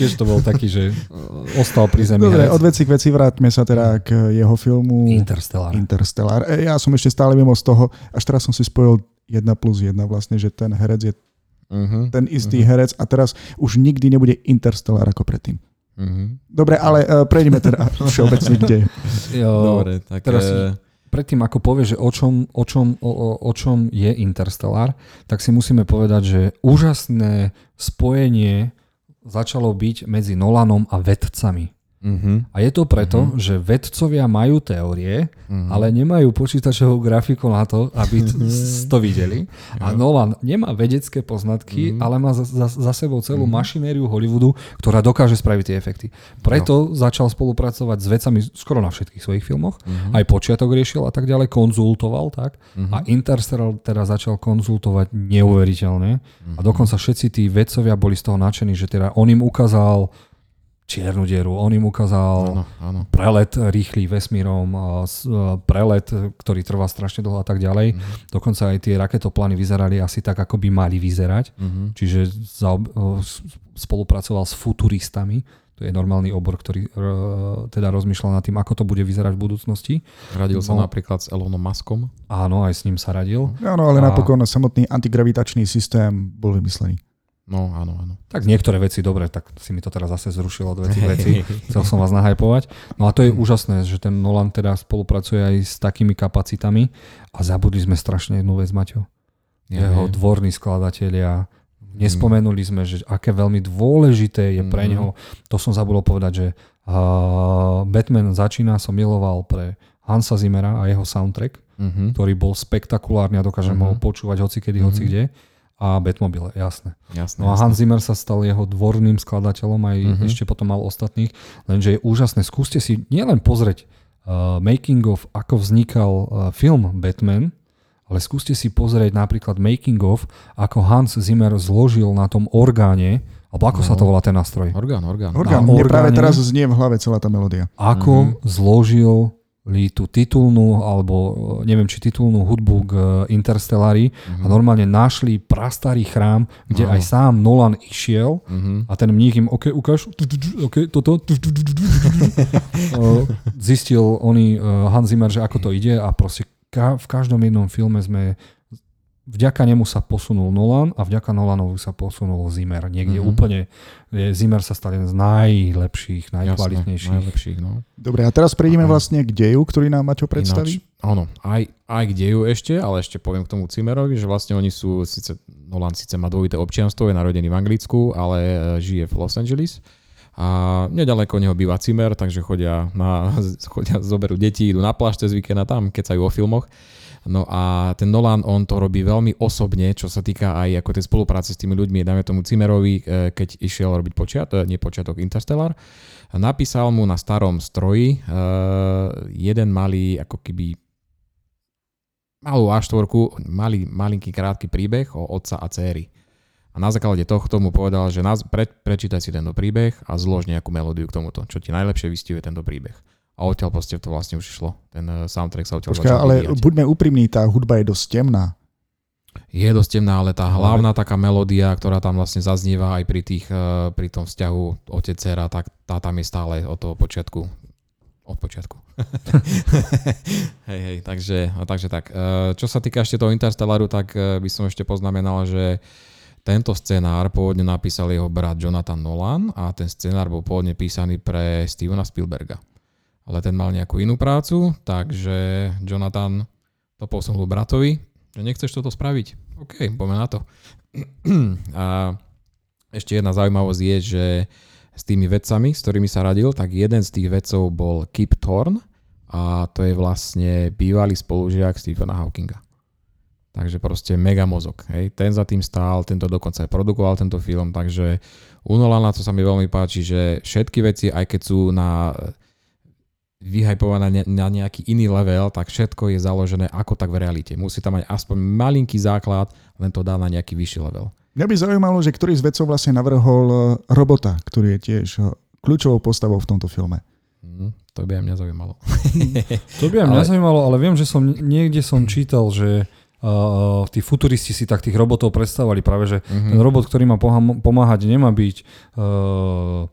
Tiež to bol taký, že uh, ostal pri zemi. Dobre, herec. od veci k veci vráťme sa teda k jeho filmu Interstellar. Interstellar. E, Ja som ešte stále mimo z toho, až teraz som si spojil 1 plus 1 vlastne, že ten herec je Mhm. ten istý herec a teraz už nikdy nebude Interstellar ako predtým. Mhm. Dobre, ale uh, prejdeme teda všeobecne kde. Jo, Dobre, tak... teraz eh, predtým, ako povieš, že o čom, o, čom, o, o, o čom je Interstellar, tak si musíme povedať, že úžasné spojenie začalo byť medzi Nolanom a vedcami. Mhm, A je to preto, mm-hmm. že vedcovia majú teórie, mm-hmm. ale nemajú počítačovú grafiku na to, aby t- to videli. A Nolan nemá vedecké poznatky, mm-hmm. ale má za, za, za sebou celú mm-hmm. mašinériu Hollywoodu, ktorá dokáže spraviť tie efekty. Preto no. začal spolupracovať s vedcami skoro na všetkých svojich filmoch. Mm-hmm. Aj počiatok riešil a tak ďalej, konzultoval tak. Mm-hmm. A Interstellar teda začal konzultovať neuveriteľne. Mm-hmm. A dokonca všetci tí vedcovia boli z toho nadšení, že teda on im ukázal čiernu dieru, on im ukázal Áno, áno. prelet rýchly vesmírom, a prelet, ktorý trvá strašne dlho a tak ďalej. Mm-hmm. Dokonca aj tie raketoplány vyzerali asi tak, ako by mali vyzerať. Mhm. Čiže za, s- spolupracoval s futuristami. To je normálny obor, ktorý e, teda rozmýšľal nad tým, ako to bude vyzerať v budúcnosti. Radil sa No. napríklad s Elonom Muskom. Áno, aj s ním sa radil. Áno, ale A- napokon samotný antigravitačný systém bol vymyslený. No, áno, áno. Tak niektoré veci, dobre, tak si mi to teraz zase zrušilo od veci k veci. Chcel som vás nahajpovať. No a to je úžasné, že ten Nolan teda spolupracuje aj s takými kapacitami a zabudli sme strašne jednu vec, Maťo. Jeho dvorní skladatelia. Nespomenuli sme, že aké veľmi dôležité je pre Mhm. neho. To som zabudol povedať, že uh, Batman začína, som miloval pre Hansa Zimmera a jeho soundtrack, Mhm. ktorý bol spektakulárny a dokážem Mhm. ho počúvať hocikedy, Mhm. hocikde. A Batmobile, jasné. Jasné, No a jasné. Hans Zimmer sa stal jeho dvorným skladateľom, aj mm-hmm. ešte potom mal ostatných, lenže je úžasné. Skúste si nielen pozrieť uh, making of, ako vznikal uh, film Batman, ale skúste si pozrieť napríklad making of, ako Hans Zimmer zložil na tom orgáne Alebo ako no. sa to volá ten nástroj? Orgán, orgán. Orgán. Mne práve teraz znie v hlave celá tá melódia. Ako mm-hmm. zložil tú titulnú, alebo e, neviem, či titulnú hudbu k e, Interstellari uh-huh. a mhm. normálne našli prastarý chrám, kde uh-huh. aj sám Nolan išiel uh-huh. a ten mních im, OK, ukáž, OK, toto, zistil oni, e, Hans Zimmer, že ako to ide a proste v každom jednom filme sme vďaka nemu sa posunul Nolan a vďaka Nolanovi sa posunul Zimmer. Niekde mm-hmm. úplne, Zimmer sa stal jeden z najlepších, najkvalitnejších. Jasne, najlepších, no. Dobre, a teraz prejdeme okay. vlastne k deju, ktorý nám Maťo predstaví. Ináč, áno, aj, aj k deju ešte, ale ešte poviem k tomu Zimmerovi, že vlastne oni sú, síce, Nolan síce má dvojité občianstvo, je narodený v Anglicku, ale e, žije v Los Angeles. A nedaleko neho býva Cimer, takže chodia, na, chodia zoberú deti, idú na pláž cez víkend a tam kecajú o filmoch. No a ten Nolan, on to robí veľmi osobne, čo sa týka aj ako tej spolupráce s tými ľuďmi. Dáme tomu Cimerovi, e, keď išiel robiť počiatok, nie počiatok Interstellar, napísal mu na starom stroji uh, jeden malý, ako keby malú A4, malý, malinký krátky príbeh o otca a céry. A na základe tohto mu povedal, že pre, prečítaj si tento príbeh a zlož nejakú melódiu k tomuto, čo ti najlepšie vystihuje tento príbeh a odtiaľ proste to vlastne už išlo. Ten eh, soundtrack sa odtiaľ Počka, ale vyvíjať. buďme úprimní, tá hudba je dosť temná. Je dosť temná, ale tá hlavná taká melódia, ktorá tam vlastne zaznieva aj pri, tých, eh, pri tom vzťahu otec dcera, tak tá tam je stále od toho počiatku. Od počiatku. hej, hej, takže, takže tak. Eh, čo sa týka ešte toho Interstellaru, tak by som ešte poznamenal, že tento scenár pôvodne napísal jeho brat Jonathan Nolan a ten scenár bol pôvodne písaný pre Stevena Spielberga ale ten mal nejakú inú prácu, takže Jonathan to posunul bratovi, že nechceš toto spraviť. OK, poďme na to. A ešte jedna zaujímavosť je, že s tými vedcami, s ktorými sa radil, tak jeden z tých vedcov bol Kip Thorne a to je vlastne bývalý spolužiak Stephena Hawkinga. Takže proste mega mozog. Hej. Ten za tým stál, tento dokonca aj produkoval tento film, takže u Nolana to sa mi veľmi páči, že všetky veci, aj keď sú na vyhypovaná na nejaký iný level, tak všetko je založené ako tak v realite. Musí tam mať aspoň malinký základ, len to dá na nejaký vyšší level. Mňa by zaujímalo, že ktorý z vedcov vlastne navrhol e, robota, ktorý je tiež e, kľúčovou postavou v tomto filme. Mm, to by aj mňa zaujímalo. to by aj mňa ale... zaujímalo, ale viem, že som niekde som čítal, že uh, tí futuristi si tak tých robotov predstavovali práve, že mm-hmm. ten robot, ktorý má pomáhať, nemá byť uh,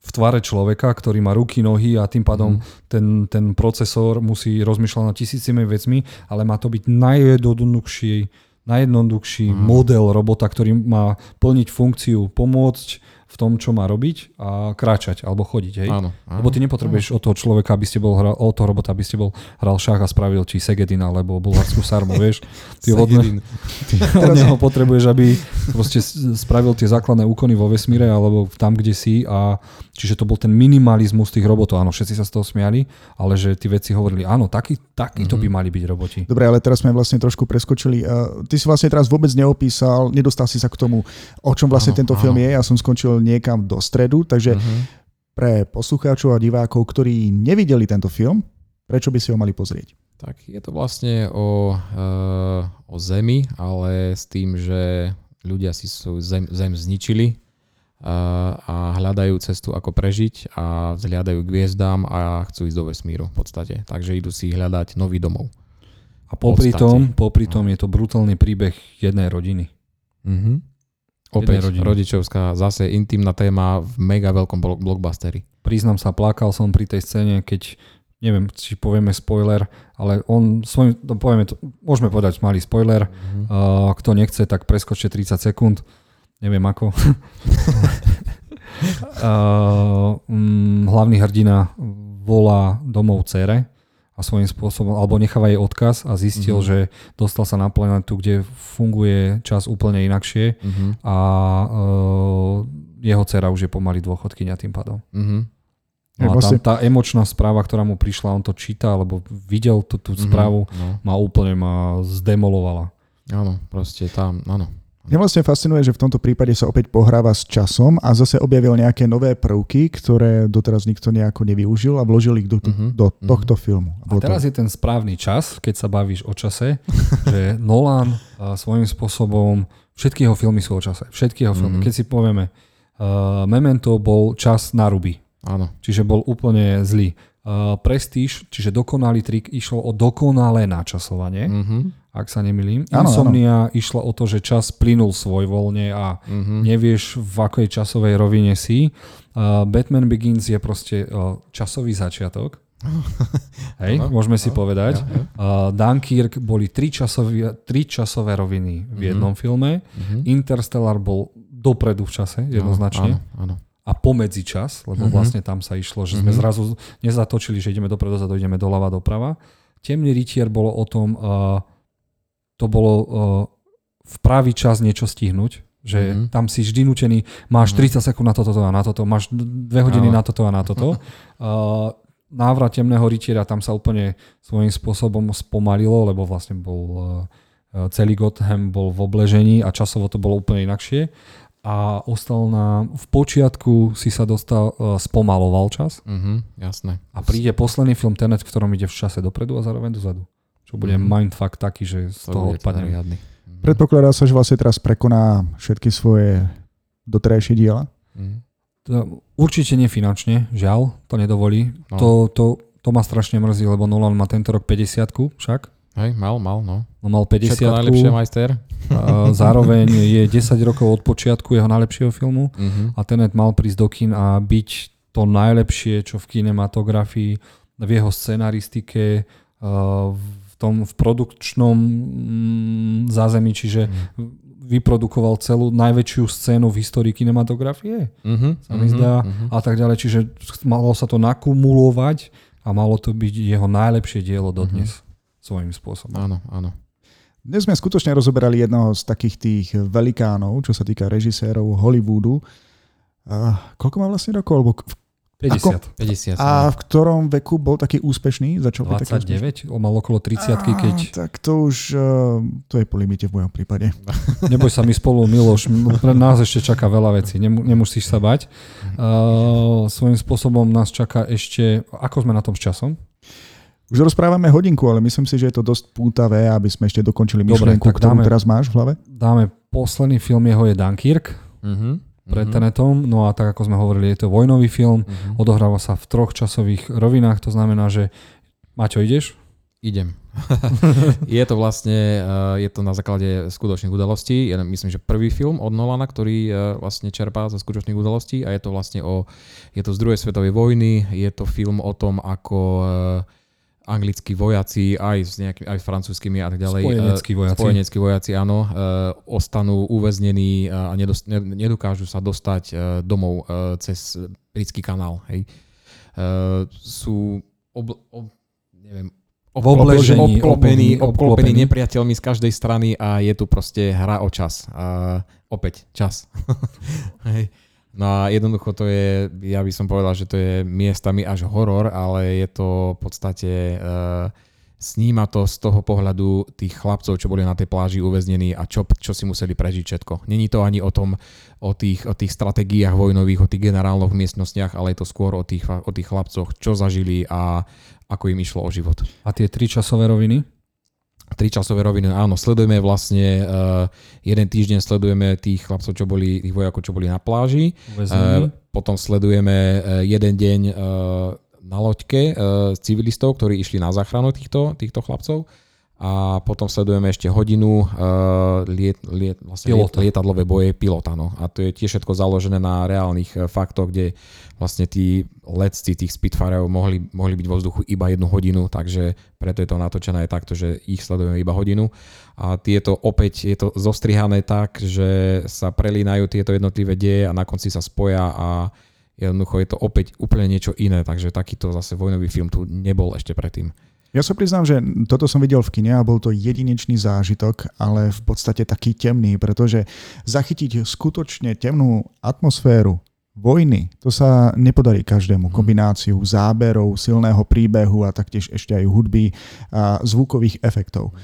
v tvare človeka, ktorý má ruky, nohy a tým pádom mm. ten, ten procesor musí rozmýšľať nad tisícimi vecmi, ale má to byť najjednoduchší, najjednoduchší mm. model robota, ktorý má plniť funkciu pomôcť v tom, čo má robiť a kráčať alebo chodiť. Hej? Áno, áno. Lebo ty nepotrebuješ áno. od toho človeka, aby ste bol hral, od toho robota, aby ste bol hral šach a spravil či Segedin alebo bulharskú sarmu, vieš. Ty od, ne, ty od neho potrebuješ, aby proste spravil tie základné úkony vo vesmíre alebo tam, kde si a čiže to bol ten minimalizmus tých robotov. Áno, všetci sa z toho smiali, ale že tí veci hovorili, áno, taký, taký mm-hmm. to by mhm. mali byť roboti. Dobre, ale teraz sme vlastne trošku preskočili. Uh, ty si vlastne teraz vôbec neopísal, nedostal si sa k tomu, o čom vlastne áno, tento áno. film je. Ja som skončil niekam do stredu, takže uh-huh. pre poslucháčov a divákov, ktorí nevideli tento film, prečo by si ho mali pozrieť? Tak je to vlastne o, uh, o Zemi, ale s tým, že ľudia si sú zem, zem zničili uh, a hľadajú cestu, ako prežiť a vzhľadajú k hviezdám a chcú ísť do vesmíru v podstate. Takže idú si hľadať nový domov. A popri tom, popri tom je to brutálny príbeh jednej rodiny. Uh-huh. Opäť rodičovská, zase intimná téma v mega veľkom blockbusteri. Priznám sa, plakal som pri tej scéne, keď neviem, či povieme spoiler, ale on svojim, no povieme to, môžeme povedať malý spoiler, mm-hmm. uh, kto nechce, tak preskočte 30 sekúnd, neviem ako. uh, um, hlavný hrdina volá domov cére, a svojím spôsobom, alebo necháva jej odkaz a zistil, mm-hmm. že dostal sa na planetu, kde funguje čas úplne inakšie mm-hmm. a uh, jeho dcera už je pomaly dôchodkynia tým pádom. Mm-hmm. No a tam tá emočná správa, ktorá mu prišla, on to číta, alebo videl tú, tú mm-hmm. správu, no. ma úplne ma zdemolovala. Áno, proste tam, áno. Mňa vlastne fascinuje, že v tomto prípade sa opäť pohráva s časom a zase objavil nejaké nové prvky, ktoré doteraz nikto nejako nevyužil a vložil ich do, uh-huh, do uh-huh. tohto filmu. A teraz to... je ten správny čas, keď sa bavíš o čase, že Nolan svojím spôsobom, všetky jeho filmy sú o čase. Všetky jeho filmy. Uh-huh. Keď si povieme, Uh, Memento bol čas na ruby. Áno. Čiže bol úplne zlý. Uh, Prestige, čiže dokonalý trik, išlo o dokonalé načasovanie, Mhm. Ak sa nemilím. Áno, Insomnia išlo o to, že čas plynul svoj voľne a Mhm. nevieš v akej časovej rovine si. Uh, Batman Begins je proste uh, časový začiatok. Hej, Áno, môžeme si áno, povedať. ja. Uh, Dunkirk boli tri, časové, tri časové roviny v jednom filme. Mhm. Interstellar bol dopredu v čase, jednoznačne. Áno, áno. A pomedzi čas, lebo Mhm. vlastne tam sa išlo, že sme Mhm. zrazu nezatočili, že ideme dopredu, dozadu, ideme doľava, doprava. Temný rytier bolo o tom, uh, to bolo uh, v pravý čas niečo stihnúť, že Mhm. tam si vždy nutený, máš Mhm. 30 sekúnd na toto a na toto, máš dve hodiny Áno. na toto a na toto. Uh, návrat temného rytiera tam sa úplne svojím spôsobom spomalilo, lebo vlastne bol uh, celý Gotham bol v obležení a časovo to bolo úplne inakšie. A ostal na, v počiatku si sa dostal, uh, spomaloval čas Mhm, jasné. a príde posledný film Tenet, v ktorom ide v čase dopredu a zároveň dozadu. Čo bude Mhm. mindfuck taký, že z To toho odpadne. riadny. Mhm. Predpokladá sa, že vlastne teraz prekoná všetky svoje doterajšie diela. Mhm. To, určite nie finančne, žiaľ, to nedovolí. No. To, to, to ma strašne mrzí, lebo Nolan má tento rok 50 však. Hej, mal, mal, no. No mal 50 Všetko najlepšie, majster. zároveň je 10 rokov od počiatku jeho najlepšieho filmu Mhm. a Tenet mal prísť do kin a byť to najlepšie, čo v kinematografii, v jeho scenaristike, uh, v tom v produkčnom mm, zázemí, čiže vyprodukoval celú najväčšiu scénu v histórii kinematografie Mhm, sa mi mhm, zdá mhm. a tak ďalej. Čiže malo sa to nakumulovať a malo to byť jeho najlepšie dielo dodnes svojím spôsobom. Áno, áno. Dnes sme skutočne rozoberali jednoho z takých tých velikánov, čo sa týka režisérov Hollywoodu. Uh, koľko má vlastne rokov? Alebo v 50. 50. A v ktorom veku bol taký úspešný? Začal byť taký úspešný? 29, on mal okolo 30 keď... Á, tak to už, uh, to je po limite v mojom prípade. Neboj sa mi spolu, Miloš, pre nás ešte čaká veľa vecí, Nemu, nemusíš sa bať. Uh, svojím spôsobom nás čaká ešte... Ako sme na tom s časom? Už rozprávame hodinku, ale myslím si, že je to dosť pútavé, aby sme ešte dokončili Dobre, myšlienku, tak ktorú dáme- teraz máš v hlave. Dáme posledný film, jeho je Dunkirk Mhm, pred mhm, Tenetom, no a tak ako sme hovorili, je to vojnový film, mhm. odohráva sa v troch časových rovinách, to znamená, že Maťo, ideš? Idem. je to vlastne, eh, je to na základe skutočných udalostí. Ja myslím, že prvý film od Nolana, ktorý eh, vlastne čerpá zo skutočných udalostí a je to vlastne o, je to z druhej svetovej vojny, je to film o tom, ako eh, anglickí vojaci aj s nejakými, aj s francúzskými a tak ďalej. eh, Spojeneckí vojaci. Spojeneckí vojaci, áno, eh, ostanú uväznení eh, a nedos- ne- nedokážu sa dostať eh, domov eh, cez britský kanál. Hej. Eh, Sú ob, ob, neviem, obklopení, obklopení. obklopení nepriateľmi z každej strany a je tu proste hra o čas. A opäť čas. Hej. No a jednoducho to je, ja by som povedal, že to je miestami až horor, ale je to v podstate, uh, sníma to z toho pohľadu tých chlapcov, čo boli na tej pláži uväznení a čo, čo si museli prežiť všetko. Není to ani o tom, o tých, o tých stratégiách vojnových, o tých generálnych miestnostiach, ale je to skôr o tých, o tých chlapcoch, čo zažili a ako im išlo o život A tie tri časové roviny? Tri časové roviny, áno, sledujeme vlastne, uh, jeden týždeň sledujeme tých chlapcov, čo boli, tých vojakov, čo boli na pláži, uh, potom sledujeme uh, jeden deň uh, na loďke uh, civilistov, ktorí išli na záchranu týchto, týchto chlapcov a potom sledujeme ešte hodinu uh, liet, liet, vlastne liet, lietadlové boje pilota. No. A to je tiež všetko založené na reálnych uh, faktoch, kde vlastne tí letci tých Spitfireov mohli, mohli byť vo vzduchu iba jednu hodinu, takže preto je to natočené aj takto, že ich sledujeme iba hodinu. A tieto opäť je to zostrihané tak, že sa prelínajú tieto jednotlivé deje a na konci sa spoja a jednoducho je to opäť úplne niečo iné, takže takýto zase vojnový film tu nebol ešte predtým. Ja sa priznám, že toto som videl v kine a bol to jedinečný zážitok, ale v podstate taký temný, pretože zachytiť skutočne temnú atmosféru vojny, to sa nepodarí každému. Kombináciu záberov, silného príbehu a taktiež ešte aj hudby a zvukových efektov.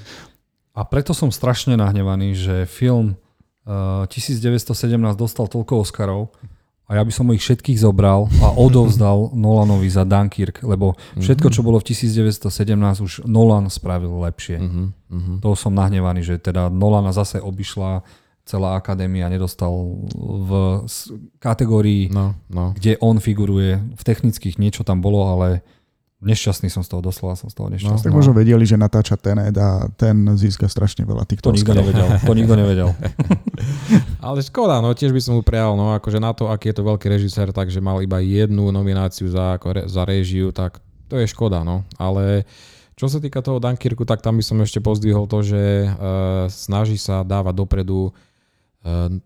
A preto som strašne nahnevaný, že film uh, 1917 dostal toľko Oscarov a ja by som ich všetkých zobral a odovzdal Nolanovi za Dunkirk, lebo všetko, čo bolo v 1917, už Nolan spravil lepšie. Uh-huh, uh-huh. To som nahnevaný, že teda Nolana zase obišla celá akadémia nedostal v kategórii, no, no. kde on figuruje. V technických niečo tam bolo, ale nešťastný som z toho, doslova som z toho nešťastný. No, tak možno vedeli, že natáča Tenet a ten získa strašne veľa týchto To nikto nevedel. To nikto nevedel. Ale škoda, no tiež by som mu prijal, no akože na to, aký je to veľký režisér, takže mal iba jednu nomináciu za, ako re, za režiu, tak to je škoda, no. Ale čo sa týka toho Dunkirku, tak tam by som ešte pozdvihol to, že uh, snaží sa dávať dopredu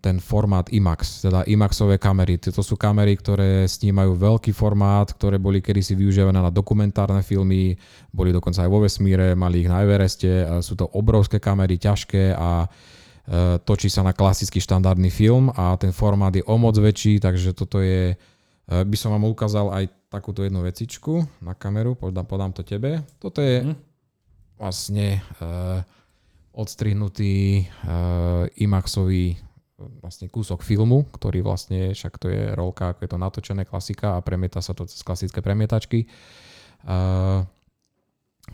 ten formát IMAX, teda IMAXové kamery. Toto sú kamery, ktoré snímajú veľký formát, ktoré boli kedysi využívané na dokumentárne filmy, boli dokonca aj vo vesmíre, mali ich na Evereste. Sú to obrovské kamery, ťažké a eh, točí sa na klasický štandardný film a ten formát je o moc väčší, takže toto je, eh, by som vám ukázal aj takúto jednu vecičku na kameru, podám, podám to tebe. Toto je hm. vlastne uh, odstrihnutý IMAXový vlastne kúsok filmu, ktorý vlastne, však to je rolka, ako je to natočené, klasika a premieta sa to cez klasické premietačky. Uh,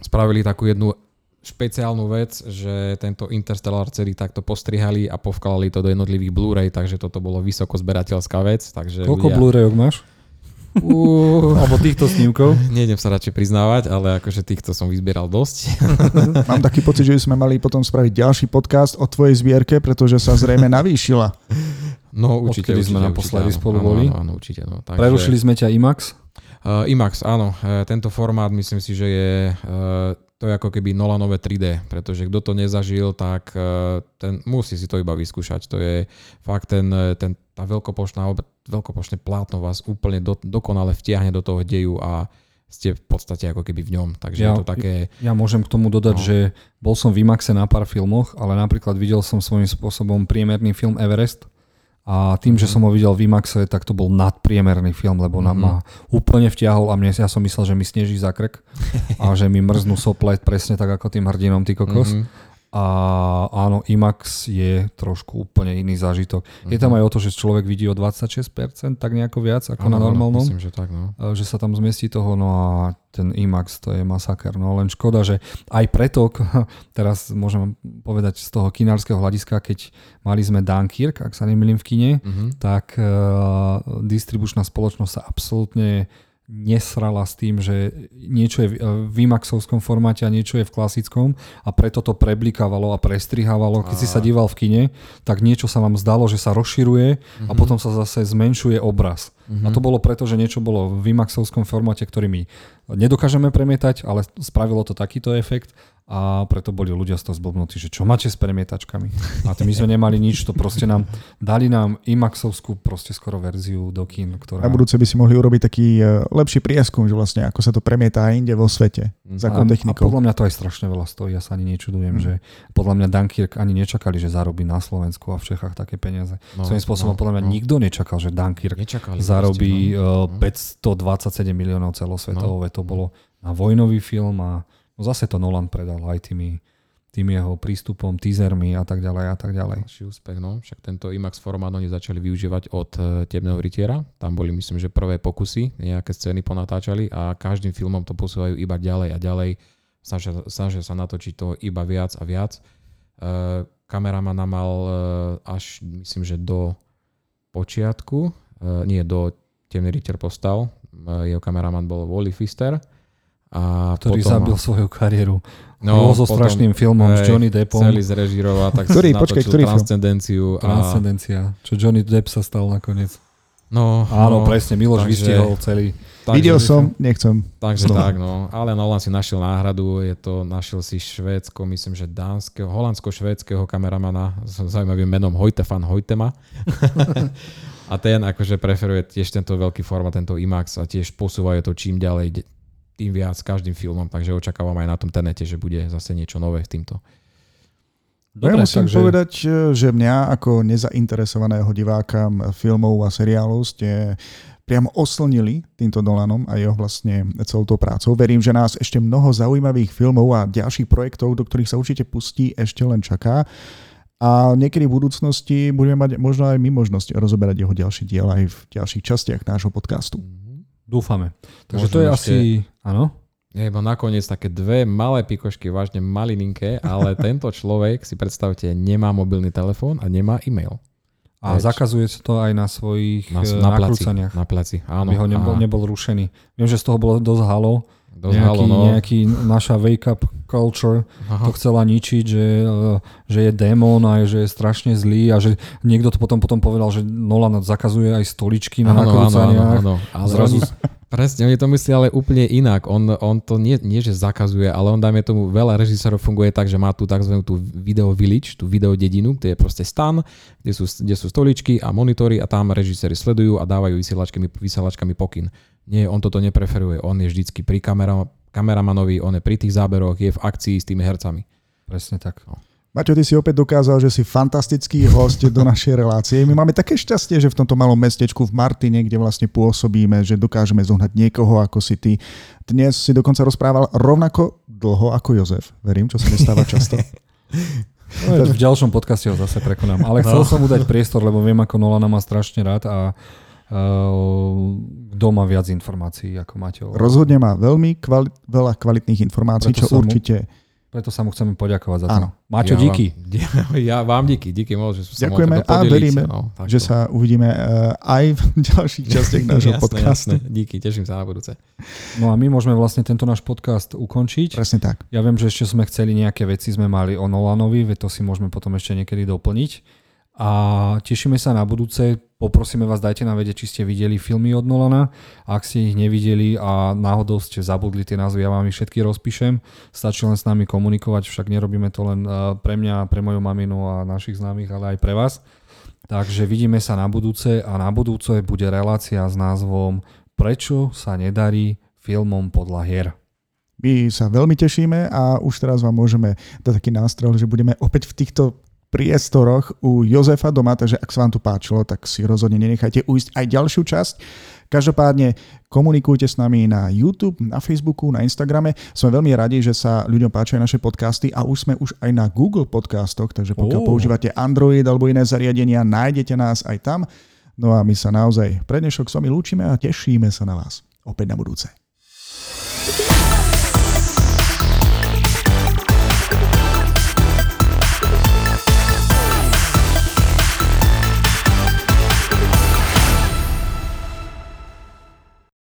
spravili takú jednu špeciálnu vec, že tento Interstellar celý takto postrihali a povkladali to do jednotlivých Blu-ray, takže toto bolo vysoko zberateľská vec. Takže Koľko ľudia... Blu-rayok máš? Uh, Alebo týchto snímkov? Nejdem sa radšej priznávať, ale akože týchto som vyzbieral dosť. Mám taký pocit, že by sme mali potom spraviť ďalší podcast o tvojej zbierke, pretože sa zrejme navýšila. No určite, Odkedy určite, sme naposledy spolu áno, boli. Áno, áno, určite. No. Takže... Prerušili sme ťa IMAX? Uh, IMAX, áno. Uh, tento formát myslím si, že je uh, to je ako keby Nolanové 3D, pretože kto to nezažil, tak uh, ten musí si to iba vyskúšať. To je fakt ten, ten tá veľkopočná, veľkopočné plátno vás úplne do, dokonale vtiahne do toho deju a ste v podstate ako keby v ňom. Takže ja, je to také... Ja môžem k tomu dodať, no. že bol som v IMAXe na pár filmoch, ale napríklad videl som svojím spôsobom priemerný film Everest a tým, že mhm. som ho videl v IMAXe, tak to bol nadpriemerný film, lebo mm-hmm. nám ma úplne vtiahol a mne, ja som myslel, že mi sneží za krk a že mi mrznú sople presne tak ako tým hrdinom, ty kokos. Mm-hmm. A áno, IMAX je trošku úplne iný zážitok. Uh-huh. Je tam mhm. aj o to, že človek vidí o 26%, tak nejako viac ako ano, na normálnom. Myslím, že tak, no. Že sa tam zmestí toho, no a ten IMAX to je masaker. No len škoda, že aj preto, teraz môžem povedať z toho kinárskeho hľadiska, keď mali sme Dunkirk, ak sa nemýlim v kine, uh-huh. tak uh, distribučná spoločnosť sa absolútne nesrala s tým, že niečo je v IMAXovskom formáte a niečo je v klasickom a preto to preblikávalo a prestrihávalo. Keď a... si sa díval v kine, tak niečo sa vám zdalo, že sa rozširuje mm-hmm. a mhm. potom sa zase zmenšuje obraz. Mm-hmm. A to bolo preto, že niečo bolo v IMAXovskom formáte, ktorý my nedokážeme premietať, ale spravilo to takýto efekt a preto boli ľudia z toho zblbnutí, že čo máte s premietačkami. A my sme nemali nič, to proste nám, dali nám IMAXovskú proste skoro verziu do kín, ktorá... Na budúce by si mohli urobiť taký e, lepší prieskum, že vlastne ako sa to premieta inde vo svete. Mm. Za a, a podľa mňa to aj strašne veľa stojí, ja sa ani nečudujem, mm. že podľa mňa Dunkirk ani nečakali, že zarobí na Slovensku a v Čechách také peniaze. No, Svojím spôsobom no, podľa mňa no. nikto nečakal, že Dunkirk Nečakali, zarobí no. 527 e, miliónov celosvetovo, no. to bolo na vojnový film a No zase to Nolan predal aj tými, tým jeho prístupom, teasermi a tak ďalej a tak ďalej. Ďalší úspech, no. Však tento IMAX formát oni začali využívať od uh, Temného rytiera. Tam boli, myslím, že prvé pokusy, nejaké scény ponatáčali a každým filmom to posúvajú iba ďalej a ďalej. Snažia, snažia sa natočiť to iba viac a viac. Uh, kameraman mal uh, až, myslím, že do počiatku, uh, nie, do Temný rytier postal. Uh, jeho kameraman bol Wally Fister a ktorý potom, zabil svoju kariéru. No, so strašným filmom hej, s Johnny Deppom. Celý zrežiroval, tak ktorý, počkej, ktorý Transcendenciu. Film? Transcendencia, čo Johnny Depp sa stal nakoniec. No, Áno, no, presne, Miloš takže, vystihol celý. Takže, Videl som, nechcem. Takže Znova. tak, no. Ale Nolan si našiel náhradu, je to, našiel si švédsko, myslím, že dánskeho, holandsko-švédskeho kameramana s zaujímavým menom Hojtefan Hojtema. a ten akože preferuje tiež tento veľký formát, tento IMAX a tiež posúvajú to čím ďalej, tým viac každým filmom, takže očakávam aj na tom tenete, že bude zase niečo nové v týmto. Dobre, ja musím takže... povedať, že mňa ako nezainteresovaného diváka filmov a seriálov ste priamo oslnili týmto Dolanom a jeho vlastne celou tou prácou. Verím, že nás ešte mnoho zaujímavých filmov a ďalších projektov, do ktorých sa určite pustí, ešte len čaká. A niekedy v budúcnosti budeme mať možno aj my možnosť rozoberať jeho ďalší diel aj v ďalších častiach nášho podcastu. Dúfame. Takže Možno to je ešte... asi... Áno? Je iba nakoniec také dve malé pikošky, vážne malininké, ale tento človek, si predstavte, nemá mobilný telefón a nemá e-mail. A Veď. zakazuje sa to aj na svojich na, na nakrúcaniach. Na placi, áno. Aby ho nebol, nebol rušený. Viem, že z toho bolo dosť halo. Dosť nejaký, halo, no. nejaký naša wake-up culture Aha. to chcela ničiť, že, že je démon a že je strašne zlý a že niekto to potom potom povedal, že Nolan zakazuje aj stoličky na nakrúcaniach. Áno, áno, áno. Ale Zrazu... Presne, oni to myslí ale úplne inak. On, on to nie, nie, že zakazuje, ale on, dajme tomu, veľa režisérov funguje tak, že má tú tzv. tú video village, tú video dedinu, kde je proste stan, kde sú, kde sú stoličky a monitory a tam režiséri sledujú a dávajú vysielačkami, vysielačkami pokyn. Nie, on toto nepreferuje. On je vždycky pri kamera, kameramanovi, on je pri tých záberoch, je v akcii s tými hercami. Presne tak. No. Maťo, ty si opäť dokázal, že si fantastický host do našej relácie. My máme také šťastie, že v tomto malom mestečku v Martine, kde vlastne pôsobíme, že dokážeme zohnať niekoho ako si ty. Dnes si dokonca rozprával rovnako dlho ako Jozef. Verím, čo sa nestáva často. No, v ďalšom podcaste ho zase prekonám. Ale chcel no. som mu dať priestor, lebo viem, ako Nolana má strašne rád a kto má viac informácií ako Maťo. Rozhodne má veľmi kvali- veľa kvalitných informácií, Preto čo určite... Mu preto sa mu chceme poďakovať za to. Áno. Máčo, ja díky. Vám, ja vám díky, díky moc, že sa Ďakujeme a veríme, no, že sa uvidíme uh, aj v ďalších častiach nášho jasné, podcastu. Jasné. Díky, teším sa na budúce. No a my môžeme vlastne tento náš podcast ukončiť. Presne tak. Ja viem, že ešte sme chceli nejaké veci, sme mali o Nolanovi, veď to si môžeme potom ešte niekedy doplniť a tešíme sa na budúce. Poprosíme vás, dajte nám vedieť, či ste videli filmy od Nolana. Ak ste ich nevideli a náhodou ste zabudli tie názvy, ja vám ich všetky rozpíšem. Stačí len s nami komunikovať, však nerobíme to len eh, pre mňa, pre moju maminu a našich známych, ale aj pre vás. Takže vidíme sa na budúce a na budúce bude relácia s názvom Prečo sa nedarí filmom podľa hier. My sa veľmi tešíme a už teraz vám môžeme dať taký nástroj, že budeme opäť v týchto priestoroch u Jozefa doma, takže ak sa vám tu páčilo, tak si rozhodne nenechajte ujsť aj ďalšiu časť. Každopádne komunikujte s nami na YouTube, na Facebooku, na Instagrame. Sme veľmi radi, že sa ľuďom páčia naše podcasty a už sme už aj na Google podcastoch, takže pokiaľ oh. používate Android alebo iné zariadenia, nájdete nás aj tam. No a my sa naozaj pre dnešok s vami lúčime a tešíme sa na vás opäť na budúce.